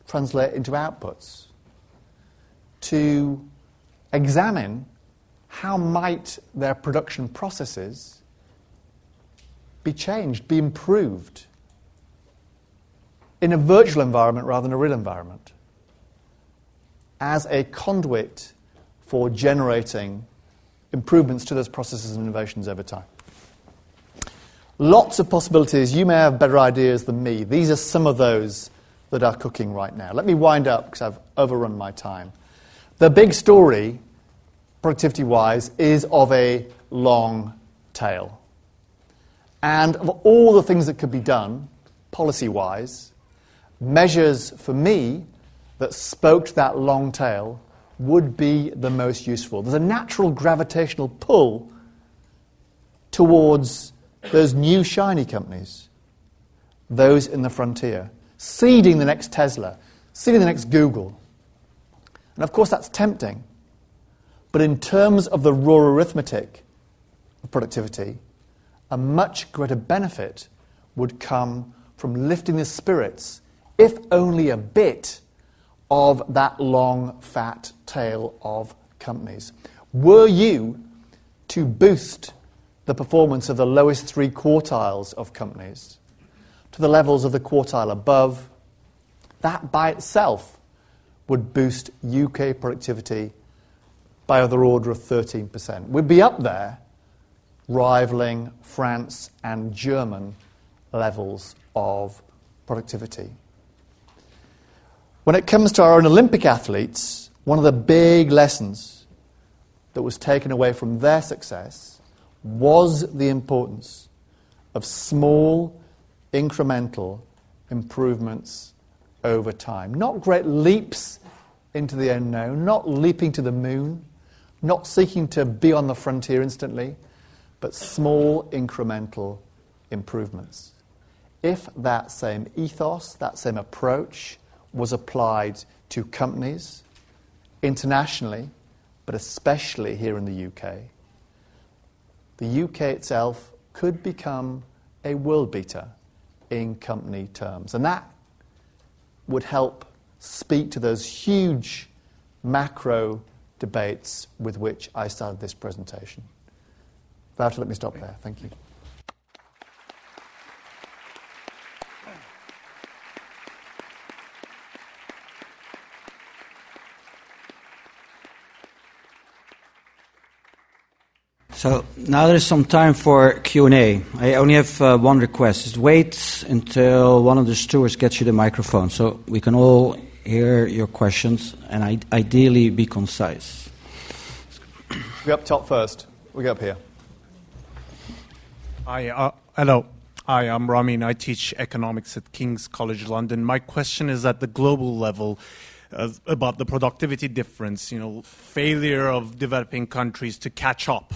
translate into outputs, to examine how might their production processes be changed, be improved in a virtual environment rather than a real environment as a conduit for generating improvements to those processes and innovations over time. Lots of possibilities. You may have better ideas than me. These are some of those that are cooking right now. Let me wind up because I've overrun my time. The big story, productivity wise, is of a long tail. And of all the things that could be done, policy wise, measures for me that spoke to that long tail would be the most useful. There's a natural gravitational pull towards those new shiny companies, those in the frontier, seeding the next Tesla, seeding the next Google. And of course, that's tempting. But in terms of the raw arithmetic of productivity, a much greater benefit would come from lifting the spirits, if only a bit, of that long, fat tail of companies. Were you to boost the performance of the lowest three quartiles of companies to the levels of the quartile above, that by itself would boost UK productivity by the order of 13%. We'd be up there rivaling France and German levels of productivity. When it comes to our own Olympic athletes, one of the big lessons that was taken away from their success was the importance of small, incremental improvements over time. Not great leaps into the unknown, not leaping to the moon, not seeking to be on the frontier instantly, but small, incremental improvements. If that same ethos, that same approach, was applied to companies internationally, but especially here in the UK, the UK itself could become a world beater in company terms. And that would help speak to those huge macro debates with which I started this presentation. Wouter, let me stop there. Thank you. So now there's some time for Q&A. I only have uh, one request. Just wait until one of the stewards gets you the microphone so we can all hear your questions and I- ideally be concise. We up top first. We go up here. Hi, uh, hello. Hi, I'm Ramin. I teach economics at King's College London. My question is at the global level uh, about the productivity difference, you know, failure of developing countries to catch up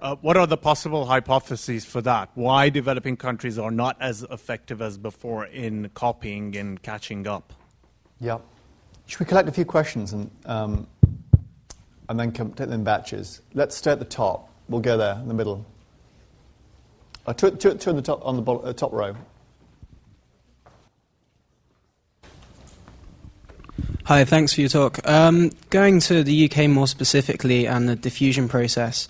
uh, what are the possible hypotheses for that? Why developing countries are not as effective as before in copying and catching up? Yeah. Should we collect a few questions and, um, and then come, take them in batches? Let's start at the top. We'll go there in the middle. Uh, two, two, two on the top, on the bottom, uh, top row. Hi, thanks for your talk. Um, going to the UK more specifically and the diffusion process.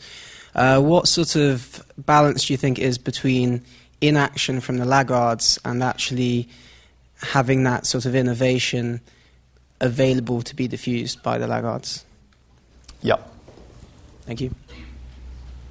Uh, what sort of balance do you think is between inaction from the laggards and actually having that sort of innovation available to be diffused by the laggards? Yeah. Thank you.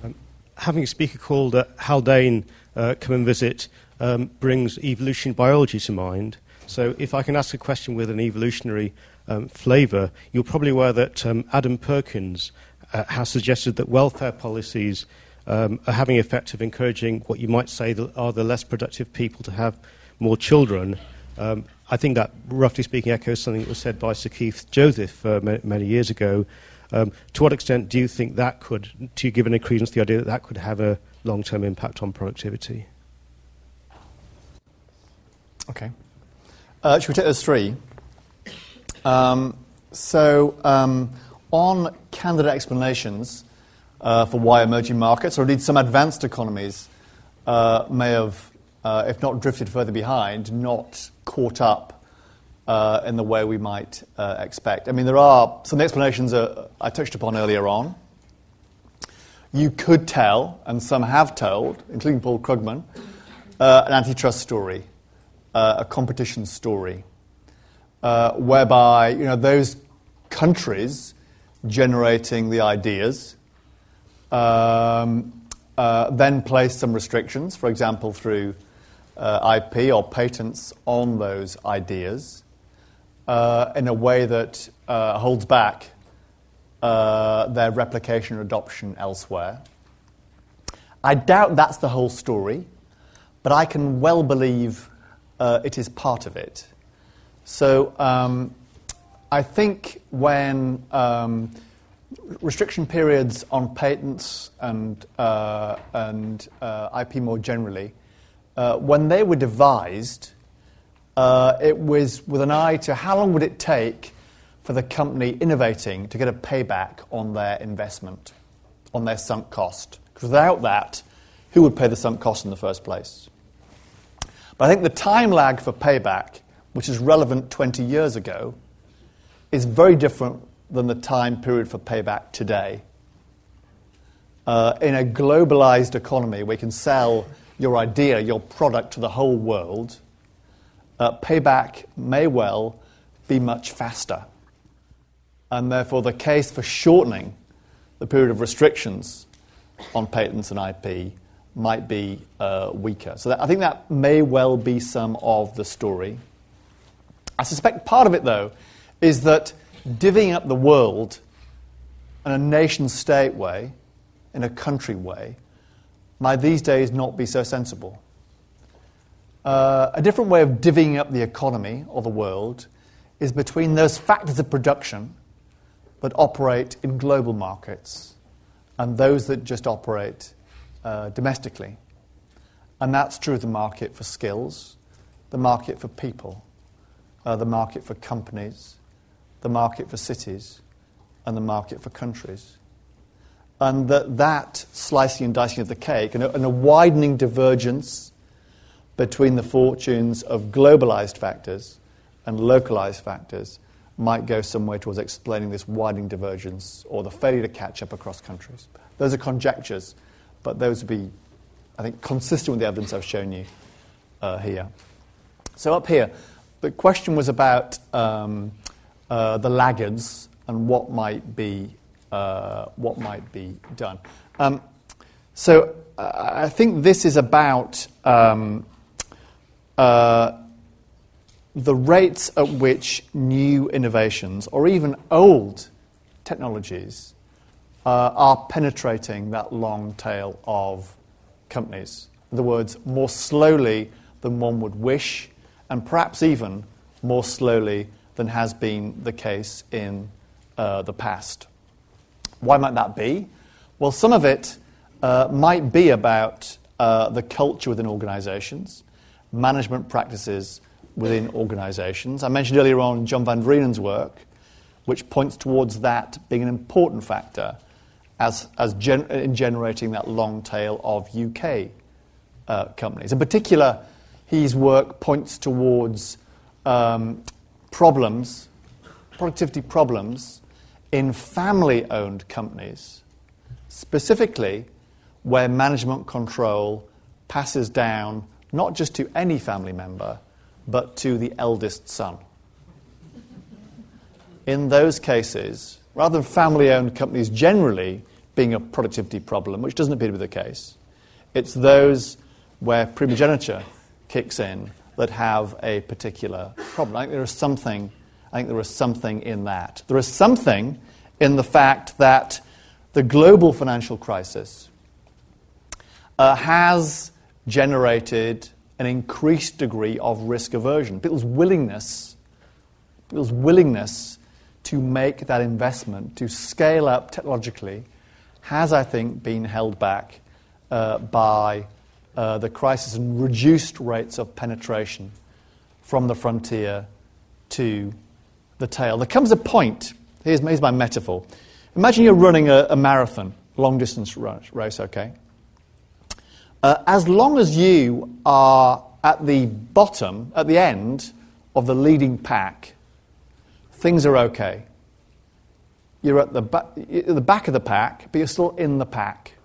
Um, having a speaker called uh, Haldane uh, come and visit um, brings evolution biology to mind. So, if I can ask a question with an evolutionary um, flavour, you're probably aware that um, Adam Perkins uh, has suggested that welfare policies um, are having the effect of encouraging what you might say are the less productive people to have more children. Um, I think that, roughly speaking, echoes something that was said by Sir Keith Joseph uh, many years ago. Um, to what extent do you think that could, do you give any credence to the idea that that could have a long term impact on productivity? Okay. Uh, should we take those three? Um, so, um, on candidate explanations uh, for why emerging markets, or indeed some advanced economies, uh, may have, uh, if not drifted further behind, not caught up uh, in the way we might uh, expect. I mean, there are some explanations uh, I touched upon earlier on. You could tell, and some have told, including Paul Krugman, an antitrust story, a competition story whereby you know those countries generating the ideas um, uh, then place some restrictions, for example, through uh, IP or patents on those ideas uh, in a way that uh, holds back uh, their replication or adoption elsewhere. I doubt that's the whole story, but I can well believe it is part of it. So um, I think when um, restriction periods on patents and, uh, and uh, IP more generally, uh, when they were devised, uh, it was with an eye to how long would it take for the company innovating to get a payback on their investment, on their sunk cost. Because without that, who would pay the sunk cost in the first place? But I think the time lag for payback which is relevant 20 years ago, is very different than the time period for payback today. Uh, in a globalized economy we can sell your idea, your product to the whole world, uh, payback may well be much faster. And therefore, the case for shortening the period of restrictions on patents and IP might be uh, weaker. So that, I think that may well be some of the story. I suspect part of it, though, is that divvying up the world in a nation state way, in a country way, might these days not be so sensible. Uh, a different way of divvying up the economy or the world is between those factors of production that operate in global markets and those that just operate uh, domestically. And that's true of the market for skills, the market for people uh, the market for companies, the market for cities, and the market for countries. And that, that slicing and dicing of the cake and a, and a widening divergence between the fortunes of globalized factors and localized factors might go some way towards explaining this widening divergence or the failure to catch up across countries. Those are conjectures, but those would be, I think, consistent with the evidence I've shown you uh, here. So, up here, the question was about um, uh, the laggards and what might be, uh, what might be done. Um, so uh, I think this is about um, uh, the rates at which new innovations or even old technologies uh, are penetrating that long tail of companies. In other words, more slowly than one would wish and perhaps even more slowly than has been the case in uh, the past. Why might that be? Well, some of it uh, might be about uh, the culture within organizations, management practices within organizations. I mentioned earlier on John Van Reenen's work, which points towards that being an important factor as, as gen- in generating that long tail of UK uh, companies. In particular, his work points towards um, problems, productivity problems, in family owned companies, specifically where management control passes down not just to any family member, but to the eldest son. In those cases, rather than family owned companies generally being a productivity problem, which doesn't appear to be the case, it's those where primogeniture kicks in that have a particular problem. I think there is something, I think there is something in that. There is something in the fact that the global financial crisis uh, has generated an increased degree of risk aversion. People's willingness, people's willingness to make that investment, to scale up technologically, has, I think, been held back uh, by uh, the crisis and reduced rates of penetration from the frontier to the tail. There comes a point, here's, here's my metaphor. Imagine you're running a, a marathon, long distance race, okay? Uh, as long as you are at the bottom, at the end of the leading pack, things are okay. You're at the, ba- at the back of the pack, but you're still in the pack.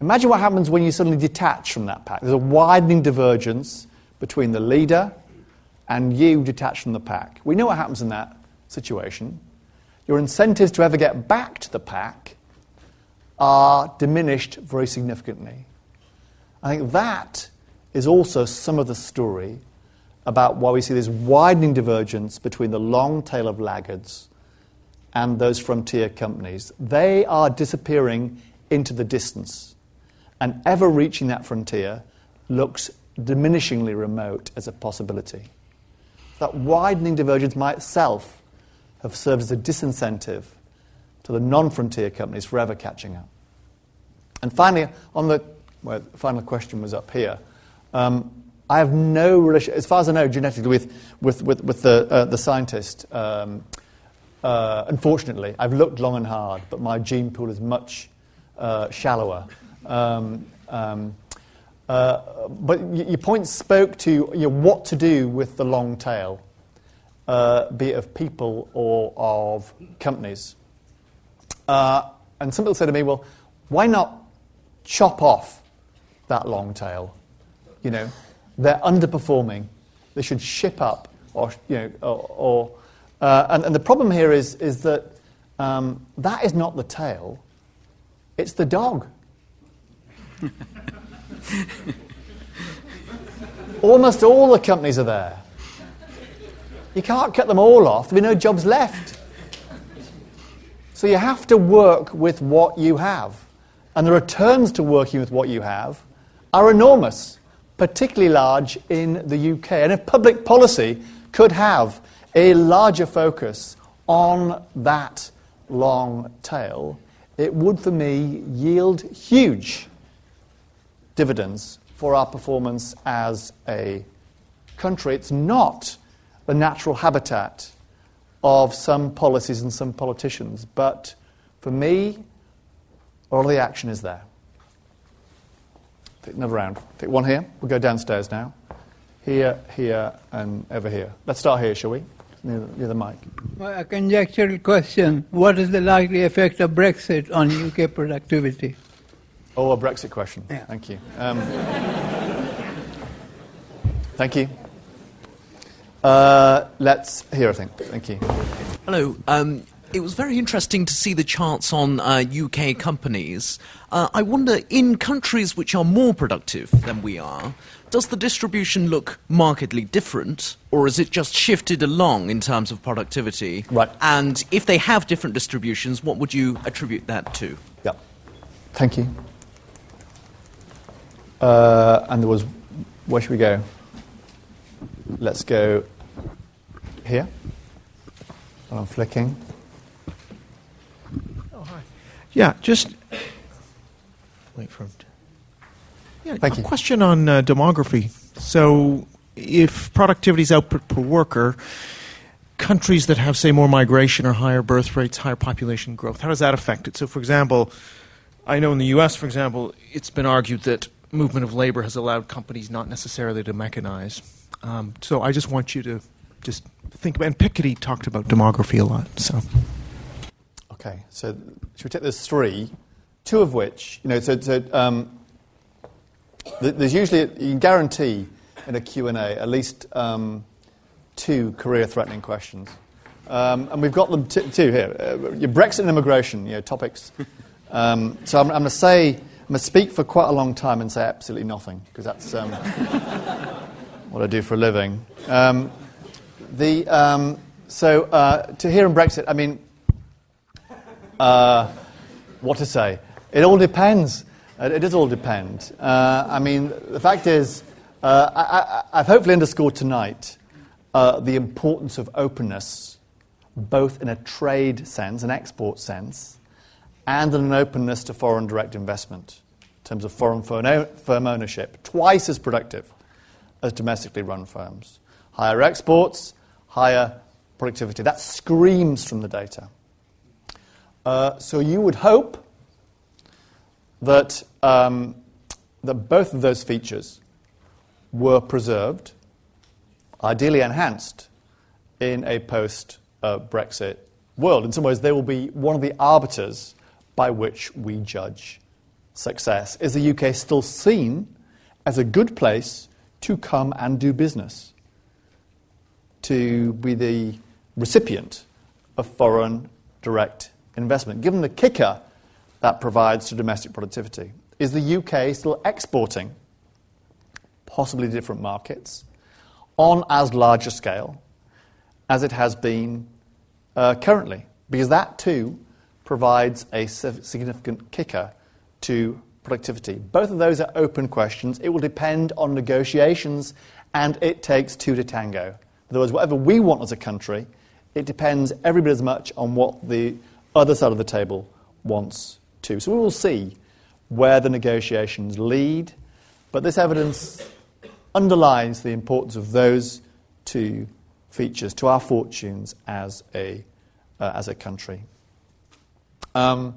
Imagine what happens when you suddenly detach from that pack. There's a widening divergence between the leader and you detached from the pack. We know what happens in that situation. Your incentives to ever get back to the pack are diminished very significantly. I think that is also some of the story about why we see this widening divergence between the long tail of laggards and those frontier companies. They are disappearing into the distance, and ever reaching that frontier looks diminishingly remote as a possibility. That widening divergence might itself have served as a disincentive to the non frontier companies forever catching up. And finally, on the well, the final question was up here. Um, I have no relation, as far as I know, genetically with, with, with, with the, uh, the scientist. Um, uh, unfortunately, I've looked long and hard, but my gene pool is much uh, shallower. Um, um, uh, but your point spoke to you know, what to do with the long tail, uh, be it of people or of companies. Uh, and some people say to me, well, why not chop off that long tail? You know, they're underperforming. They should ship up, or you know, or. or uh, and, and, the problem here is is that um, that is not the tail; it's the dog. <laughs> Almost all the companies are there. You can't cut them all off, there'll be no jobs left. So you have to work with what you have. And the returns to working with what you have are enormous, particularly large in the UK. And if public policy could have a larger focus on that long tail, it would, for me, yield huge dividends for our performance as a country. It's not the natural habitat of some policies and some politicians, but for me, all the action is there. Take another round. Take one here. We'll go downstairs now. Here, here, and over here. Let's start here, shall we? Near, near the mic. Well, a conjectural question. What is the likely effect of Brexit on UK productivity? Oh, a Brexit question. Yeah. Thank you. Um, thank you. Uh, let's hear a thing. Thank you. Hello. Um, it was very interesting to see the charts on uh, UK companies. Uh, I wonder, in countries which are more productive than we are, does the distribution look markedly different, or is it just shifted along in terms of productivity? Right. And if they have different distributions, what would you attribute that to? Yeah. Thank you. Uh, and there was, where should we go? Let's go here. I'm flicking. Oh, hi. Yeah, just wait for him. To, yeah, Thank a you. question on uh, demography. So, if productivity is output per worker, countries that have, say, more migration or higher birth rates, higher population growth, how does that affect it? So, for example, I know in the U.S., for example, it's been argued that movement of labor has allowed companies not necessarily to mechanize. Um, so I just want you to just think about. And Piketty talked about demography a lot. So. Okay, so should we take those three, two of which, you know, so, so um, there's usually, you can guarantee in a Q&A at least um, two career-threatening questions. Um, and we've got them t- two here. Uh, Brexit and immigration, you know, topics. Um, so I'm, I'm going to say To speak for quite a long time and say absolutely nothing, because that's um, <laughs> what I do for a living. Um, the, um, so, uh, to hear in Brexit, I mean, uh, what to say? It all depends. Uh, it does all depend. Uh, I mean, the fact is, uh, I, have hopefully underscored tonight uh, the importance of openness, both in a trade sense, an export sense, and an openness to foreign direct investment in terms of foreign firm ownership, twice as productive as domestically run firms. Higher exports, higher productivity. That screams from the data. Uh, so you would hope that, um, that both of those features were preserved, ideally enhanced, in a post Brexit world. In some ways, they will be one of the arbiters by which we judge success. Is the UK still seen as a good place to come and do business? To be the recipient of foreign direct investment? Given the kicker that provides to domestic productivity, is the UK still exporting, possibly different markets, on as large a scale as it has been uh, currently? Because that too provides a significant kicker to productivity. Both of those are open questions. It will depend on negotiations, and it takes two to tango. In other words, whatever we want as a country, it depends every bit as much on what the other side of the table wants to. So we will see where the negotiations lead, but this evidence underlines the importance of those two features to our fortunes as a, uh, as a country. Um,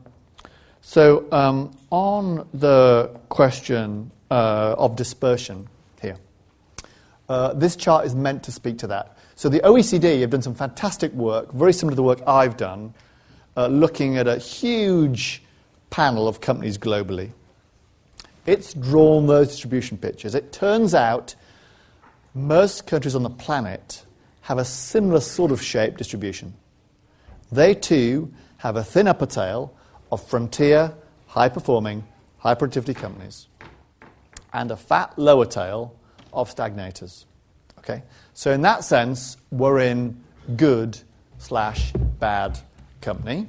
so, um, on the question uh, of dispersion here, uh, this chart is meant to speak to that. So, the OECD have done some fantastic work, very similar to the work I've done, uh, looking at a huge panel of companies globally. It's drawn those distribution pictures. It turns out most countries on the planet have a similar sort of shape distribution. They too have a thin upper tail of frontier, high performing, high productivity companies, and a fat lower tail of stagnators. Okay? So, in that sense, we're in good slash bad company.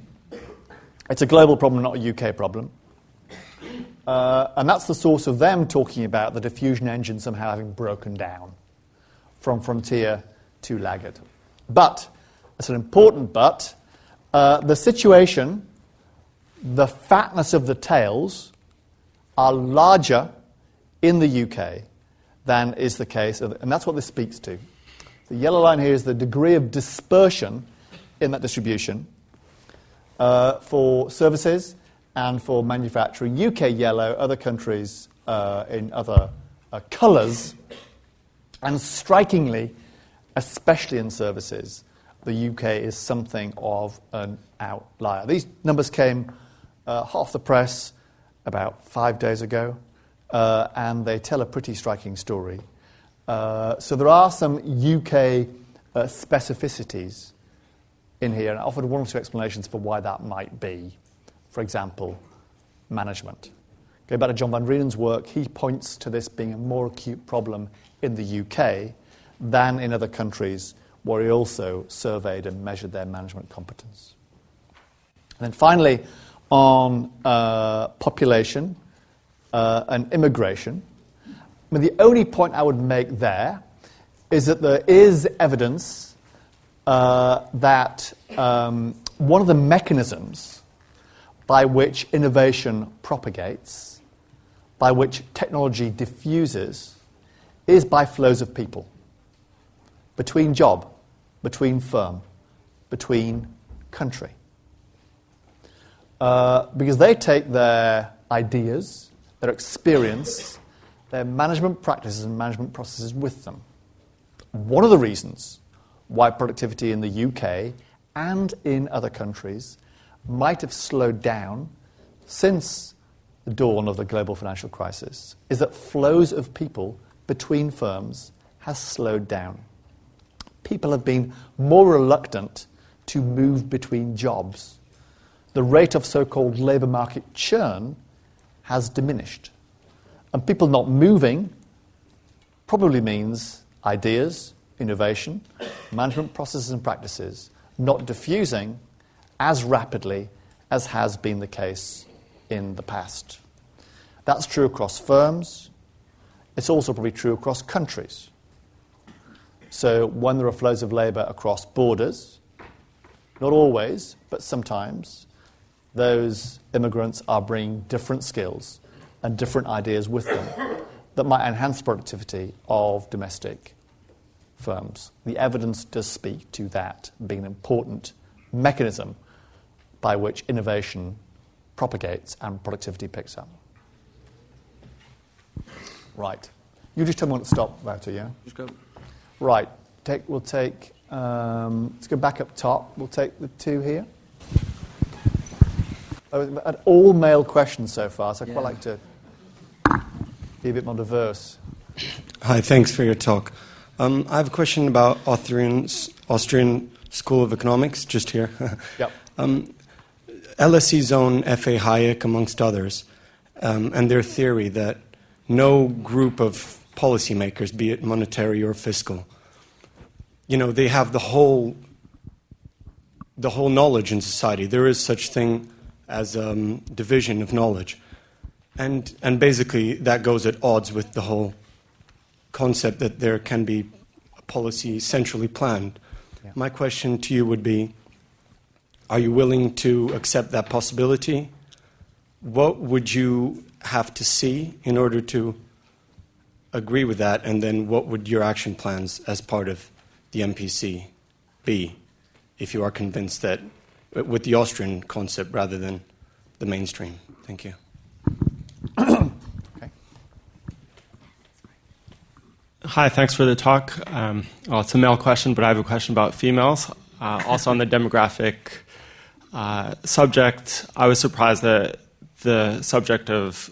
It's a global problem, not a UK problem. Uh, and that's the source of them talking about the diffusion engine somehow having broken down from frontier to laggard. But, it's an important but, uh, the situation the fatness of the tails are larger in the UK than is the case, and that's what this speaks to. The yellow line here is the degree of dispersion in that distribution uh, for services and for manufacturing. UK yellow, other countries uh, in other uh, colours. And strikingly, especially in services, the UK is something of an outlier. These numbers came uh, off the press about five days ago, uh, and they tell a pretty striking story. Uh, so there are some UK uh, specificities in here, and I offered one or two explanations for why that might be. For example, management. Going back to John Van Reenen's work, he points to this being a more acute problem in the UK than in other countries where he also surveyed and measured their management competence. And then finally, on uh, population uh, and immigration. I mean, the only point I would make there is that there is evidence uh, that um, one of the mechanisms by which innovation propagates, by which technology diffuses, is by flows of people between job, between firm, between country. Uh, because they take their ideas, their experience, their management practices and management processes with them. One of the reasons why productivity in the UK and in other countries might have slowed down since the dawn of the global financial crisis is that flows of people between firms has slowed down. People have been more reluctant to move between jobs the rate of so called labour market churn has diminished. And people not moving probably means ideas, innovation, management processes and practices not diffusing as rapidly as has been the case in the past. That's true across firms. It's also probably true across countries. So, when there are flows of labour across borders, not always, but sometimes, those immigrants are bringing different skills and different ideas with them that might enhance productivity of domestic firms. The evidence does speak to that being an important mechanism by which innovation propagates and productivity picks up. Right. You just tell me when to stop, Wouter, yeah? Just go. Right. Take, we'll take, um, let's go back up top. We'll take the two here. Had all male questions so far, so I'd Yeah. quite like to be a bit more diverse. Hi, thanks for your talk. Um, I have a question about Austrian, Austrian School of Economics, just here. <laughs> Yep. um, LSE's own F.A. Hayek, amongst others, um, and their theory that no group of policymakers, be it monetary or fiscal, you know, they have the whole, the whole knowledge in society. There is such thing as um, division of knowledge. And, and basically, that goes at odds with the whole concept that there can be a policy centrally planned. Yeah. My question to you would be Are you willing to accept that possibility? What would you have to see in order to agree with that? And then what would your action plans as part of the MPC be if you are convinced that with the Austrian concept rather than the mainstream? Thank you. Okay. Hi, thanks for the talk. Um, well, it's a male question, but I have a question about females. Uh, also on the demographic uh, subject, I was surprised that the subject of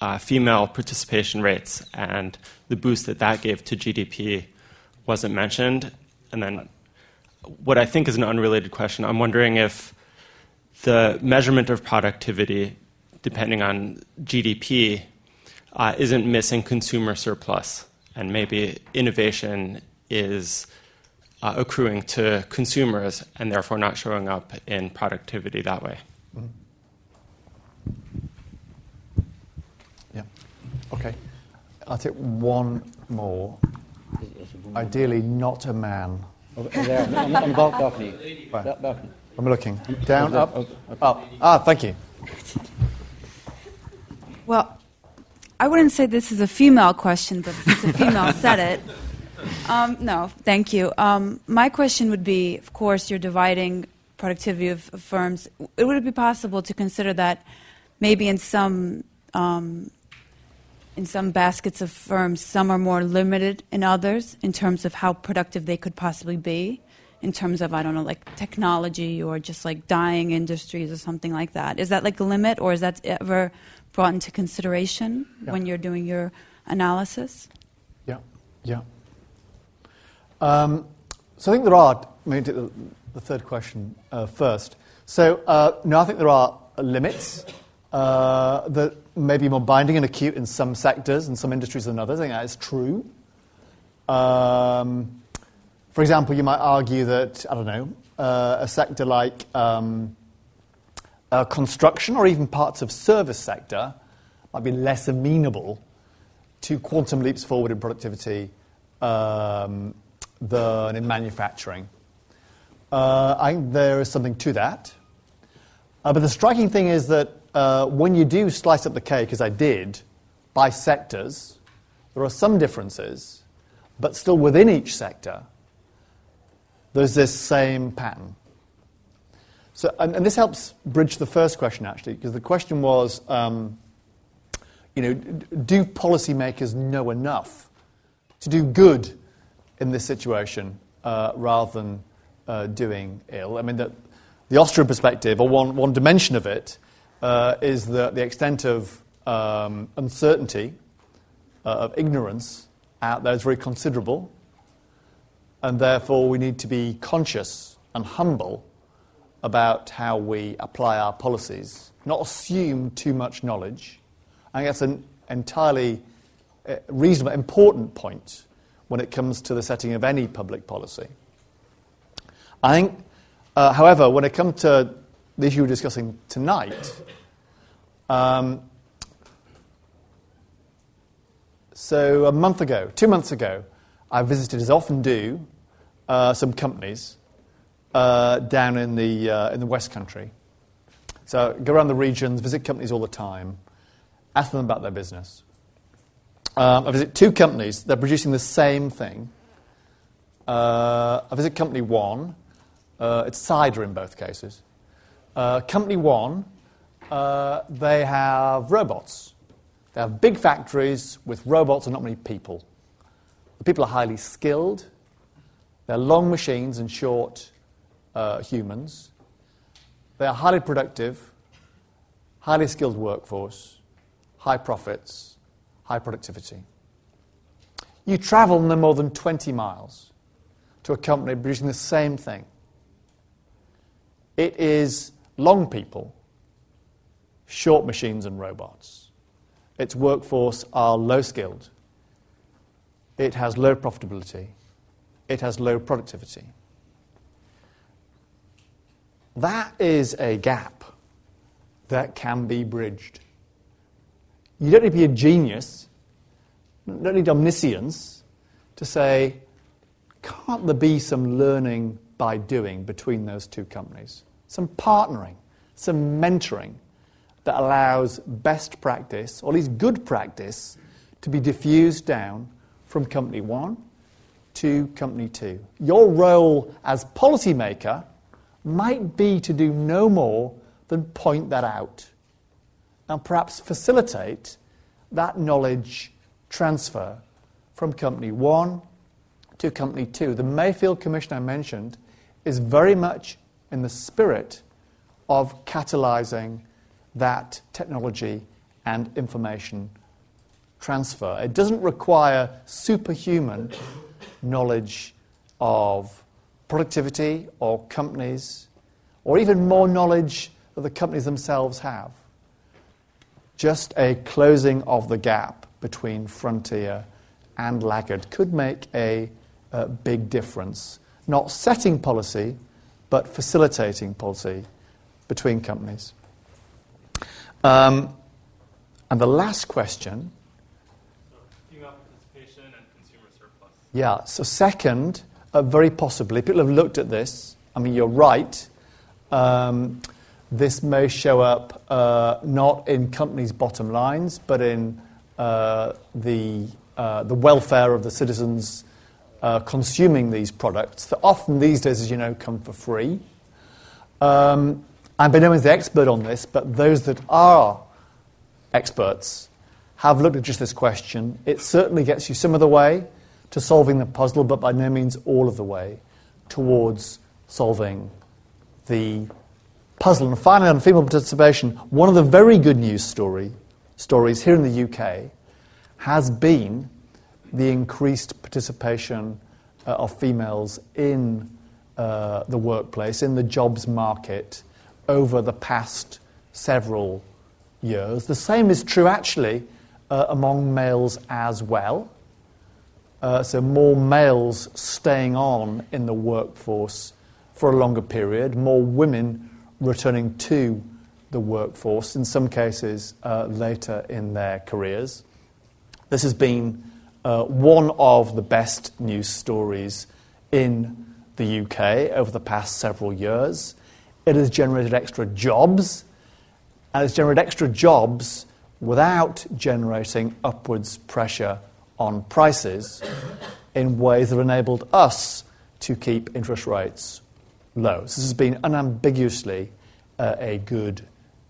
uh, female participation rates and the boost that that gave to GDP wasn't mentioned. And then, what I think is an unrelated question, I'm wondering if the measurement of productivity, depending on GDP, uh, isn't missing consumer surplus, and maybe innovation is uh, accruing to consumers and therefore not showing up in productivity that way. Yeah. Okay. I'll take one more. Ideally, not a man. Over there, on, on the balcony. Right. Ba- balcony. I'm looking. Down, Oh, up, oh, up. Ah, thank you. Well, I wouldn't say this is a female question, but since a female <laughs> said it, um, no, thank you. Um, my question would be of course, you're dividing productivity of, of firms. Would it be possible to consider that maybe in some. Um, in some baskets of firms, some are more limited in others in terms of how productive they could possibly be, in terms of, I don't know, like technology or just like dying industries or something like that. Is that like a limit or is that ever brought into consideration Yeah. when you're doing your analysis? Yeah, yeah. Um, so I think there are. Maybe take the, the third question uh, first. So uh, no, I think there are limits uh, that may be more binding and acute in some sectors and some industries than others. I think that is true. Um, for example, you might argue that I don't know uh, a sector like um, uh, construction or even parts of service sector might be less amenable to quantum leaps forward in productivity um, than in manufacturing. Uh, I think there is something to that. Uh, but the striking thing is that uh, when you do slice up the cake, as I did, by sectors, there are some differences, but still within each sector, there's this same pattern. So, and, and this helps bridge the first question, actually, because the question was, um, you know, do policymakers know enough to do good in this situation uh, rather than uh, doing ill? I mean, the, the Austrian perspective, or one, one dimension of it, uh, is that the extent of um, uncertainty, uh, of ignorance out there is very considerable, and therefore we need to be conscious and humble about how we apply our policies, not assume too much knowledge. I think that's an entirely uh, reasonable, important point when it comes to the setting of any public policy. I think, uh, however, when it comes to the issue we're discussing tonight, um, so a month ago, two months ago, I visited, as I often do, uh, some companies uh, down in the, uh, in the West Country. So go around the regions, visit companies all the time, ask them about their business. Um, I visit two companies, they're producing the same thing, Uh, I visit Company One. Uh, it's cider in both cases. Uh, company One, uh, they have robots. They have big factories with robots and not many people. The people are highly skilled. They're long machines and short uh, humans. They are highly productive, highly skilled workforce, high profits, high productivity. You travel no more than 20 miles to a company producing the same thing. It is long people, short machines and robots. Its workforce are low skilled. It has low profitability. It has low productivity. That is a gap that can be bridged. You don't need to be a genius, you don't need omniscience to say, can't there be some learning by doing between those two companies? Some partnering, some mentoring that allows best practice, or at least good practice, to be diffused down from company one to company two. Your role as policymaker might be to do no more than point that out and perhaps facilitate that knowledge transfer from company one to company two. The Mayfield Commission I mentioned is very much in the spirit of catalyzing that technology and information transfer. It doesn't require superhuman knowledge of productivity or companies, or even more knowledge that the companies themselves have. Just a closing of the gap between frontier and laggard could make a, a big difference. Not setting policy, but facilitating policy between companies. Um, and the last question. female participation and consumer surplus. Yeah, so second, uh, very possibly. People have looked at this. I mean, you're right. Um, this may show up uh, not in companies' bottom lines, but in uh, the, uh, the welfare of the citizens uh, consuming these products that often these days, as you know, come for free. Um, I'm by no means the expert on this, but those that are experts have looked at just this question. It certainly gets you some of the way to solving the puzzle, but by no means all of the way towards solving the puzzle. And finally, on female participation, one of the very good news story, stories here in the UK has been the increased participation uh, of females in uh, the workplace, in the jobs market over the past several years. The same is true, actually, uh, among males as well. Uh, so, more males staying on in the workforce for a longer period, more women returning to the workforce, in some cases uh, later in their careers. This has been uh, one of the best news stories in the UK over the past several years. It has generated extra jobs, and it's generated extra jobs without generating upwards pressure on prices in ways that have enabled us to keep interest rates low. So this has been unambiguously uh, a good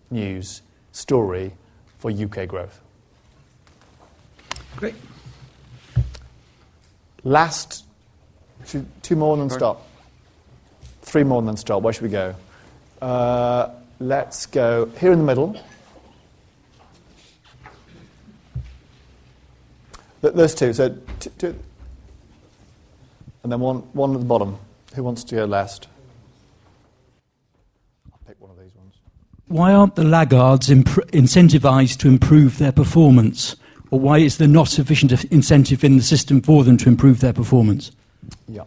news story for UK growth. Great. Last, two, two more and then stop. Three more and then stop. Where should we go? Uh, let's go here in the middle. Th- Those two. So, t- two, and then one, one at the bottom. Who wants to go last? I'll pick one of these ones. Why aren't the laggards impr- incentivized to improve their performance? Or why is there not sufficient incentive in the system for them to improve their performance? Yeah.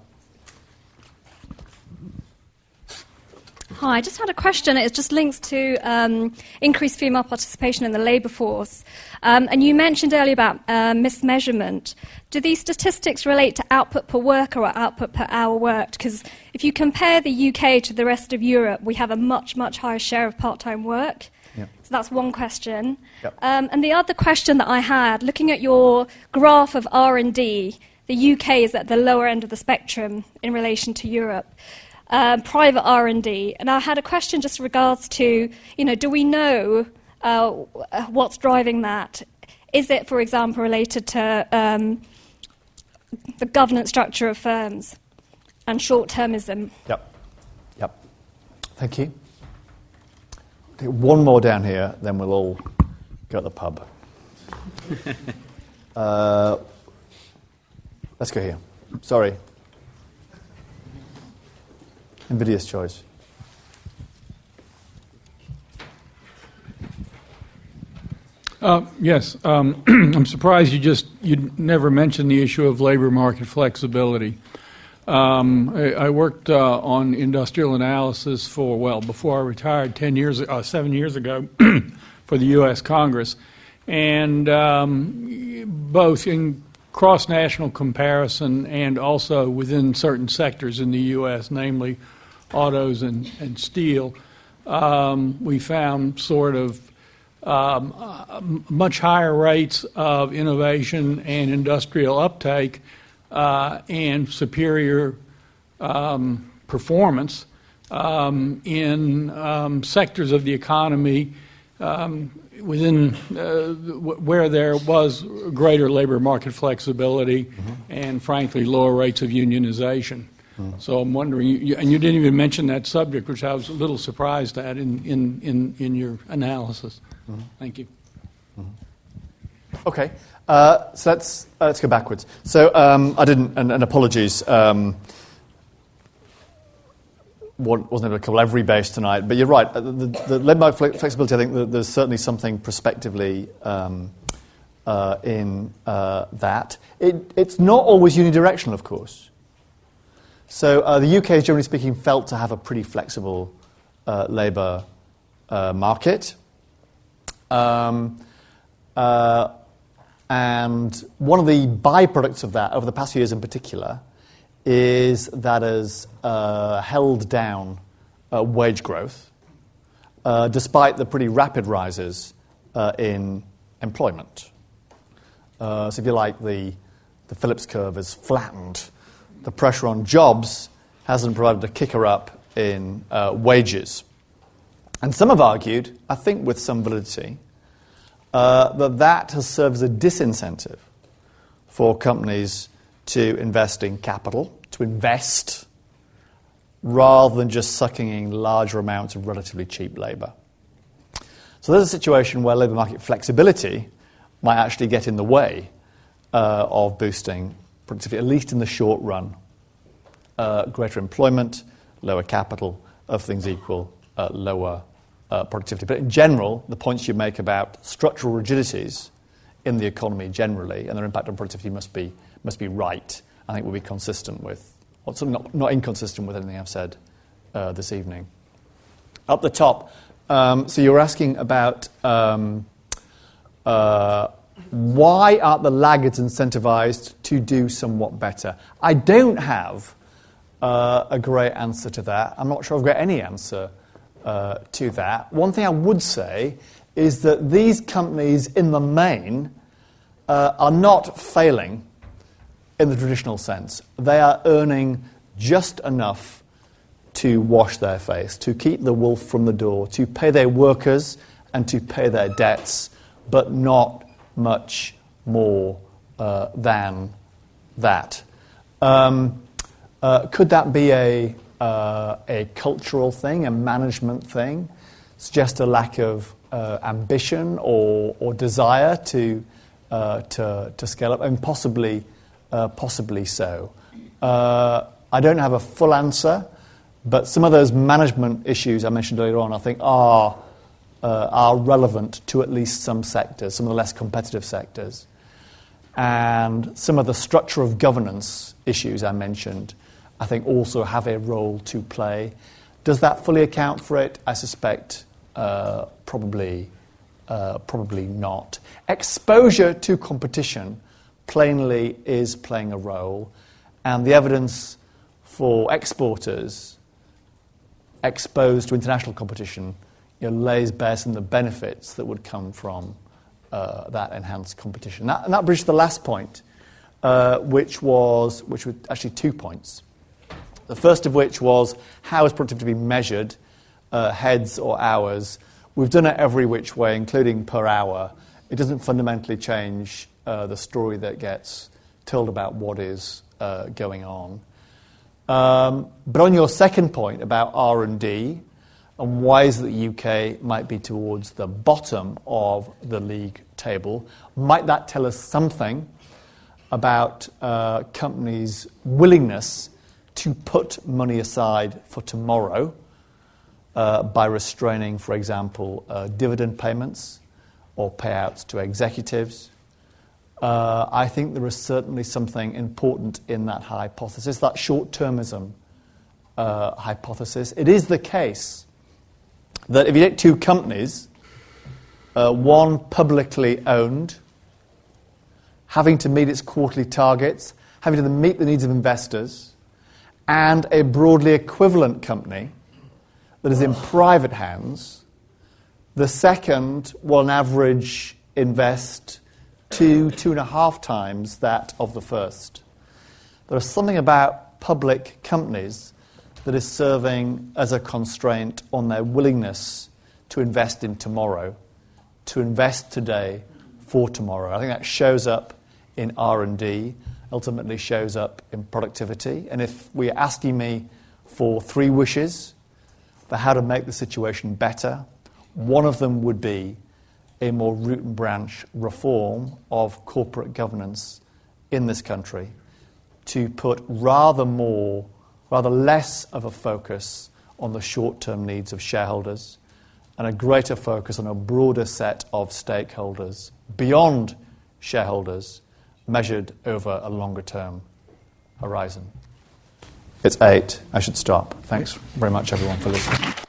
Hi, I just had a question. It just links to um, increased female participation in the labour force. Um, and you mentioned earlier about uh, mismeasurement. Do these statistics relate to output per worker or output per hour worked? Because if you compare the UK to the rest of Europe, we have a much, much higher share of part time work. Yeah. So that's one question. Yep. Um, and the other question that I had, looking at your graph of R&D, the UK is at the lower end of the spectrum in relation to Europe. Uh, private R&D, and I had a question just in regards to, you know, do we know uh, what's driving that? Is it, for example, related to um, the governance structure of firms and short-termism? Yep. Yep. Thank you. Take one more down here, then we'll all go to the pub. <laughs> uh, let's go here. Sorry. Invidious choice. Uh, yes, um, <clears throat> I'm surprised you just you never mentioned the issue of labor market flexibility. Um, I, I, worked uh, on industrial analysis for well before I retired ten years, uh, seven years ago, <clears throat> for the U.S. Congress, and um, both in cross-national comparison and also within certain sectors in the U.S., namely autos and, and steel, um, we found sort of um, uh, much higher rates of innovation and industrial uptake and superior um, performance um, in um, sectors of the economy um, within uh, where there was greater labor market flexibility mm-hmm. and, frankly, lower rates of unionization. Mm-hmm. So I'm wondering, you, and you didn't even mention that subject, which I was a little surprised at in, in, in, in your analysis. Mm-hmm. Thank you. Okay, uh, so let's uh, let's go backwards. So um, I didn't, and, and apologies. Um, wasn't able to cover every base tonight, but you're right. Uh, the, the, the flexibility, I think there's certainly something prospectively um, uh, in uh, that. It, it's not always unidirectional, of course. So uh, the UK is generally speaking felt to have a pretty flexible labour market. Um, and one of the byproducts of that, over the past few years in particular, is that has uh, held down uh, wage growth uh, despite the pretty rapid rises uh, in employment. Uh, so, if you like, the, the Phillips curve has flattened. The pressure on jobs hasn't provided a kicker up in wages. And some have argued, I think with some validity, uh, that that has served as a disincentive for companies to invest in capital, to invest, rather than just sucking in larger amounts of relatively cheap labour. So there's a situation where labour market flexibility might actually get in the way uh, of boosting productivity, at least in the short run. Uh, greater employment, lower capital, of things equal, uh, lower uh, productivity. But in general, the points you make about structural rigidities in the economy generally and their impact on productivity must be, must be right. I think will be consistent with, or something not, not inconsistent with anything I've said uh, this evening. Up the top, um, so you're asking about um, uh, why aren't the laggards incentivized to do somewhat better? I don't have uh, a great answer to that. I'm not sure I've got any answer to that. One thing I would say is that these companies, in the main, uh, are not failing in the traditional sense. They are earning just enough to wash their face, to keep the wolf from the door, to pay their workers and to pay their debts, but not much more uh, than that. Um, uh, could that be a uh, a cultural thing, a management thing, suggest a lack of uh, ambition or, or desire to, uh, to, to scale up, and possibly, uh, possibly so. Uh, I don't have a full answer, but some of those management issues I mentioned earlier on, I think, are, uh, are relevant to at least some sectors, some of the less competitive sectors. And some of the structure of governance issues I mentioned I think, also have a role to play. Does that fully account for it? I suspect uh, probably, uh, probably not. Exposure to competition plainly is playing a role, and the evidence for exporters exposed to international competition you know, lays bare some of the benefits that would come from uh, that enhanced competition. That, and that bridges the last point uh, which was which were actually two points. The first of which was how is productivity measured, uh, heads or hours? We've done it every which way, including per hour. It doesn't fundamentally change uh, the story that gets told about what is uh, going on. Um, but on your second point about R&D and why is the UK might be towards the bottom of the league table, might that tell us something about uh, companies' willingness to put money aside for tomorrow uh, by restraining, for example, uh, dividend payments or payouts to executives? uh, I think there is certainly something important in that hypothesis, that short termism uh, hypothesis. It is the case that if you take two companies, uh, one publicly owned, having to meet its quarterly targets, having to meet the needs of investors, and a broadly equivalent company that is in private hands, the second will on average invest two, two and a half times that of the first. There is something about public companies that is serving as a constraint on their willingness to invest in tomorrow, to invest today for tomorrow. I think that shows up in R&D, ultimately shows up in productivity. And if we're asking me for three wishes for how to make the situation better, one of them would be a more root and branch reform of corporate governance in this country to put rather more, rather less of a focus on the short term needs of shareholders and a greater focus on a broader set of stakeholders beyond shareholders measured over a longer term horizon. It's eight. I should stop. Thanks very much, everyone, for listening.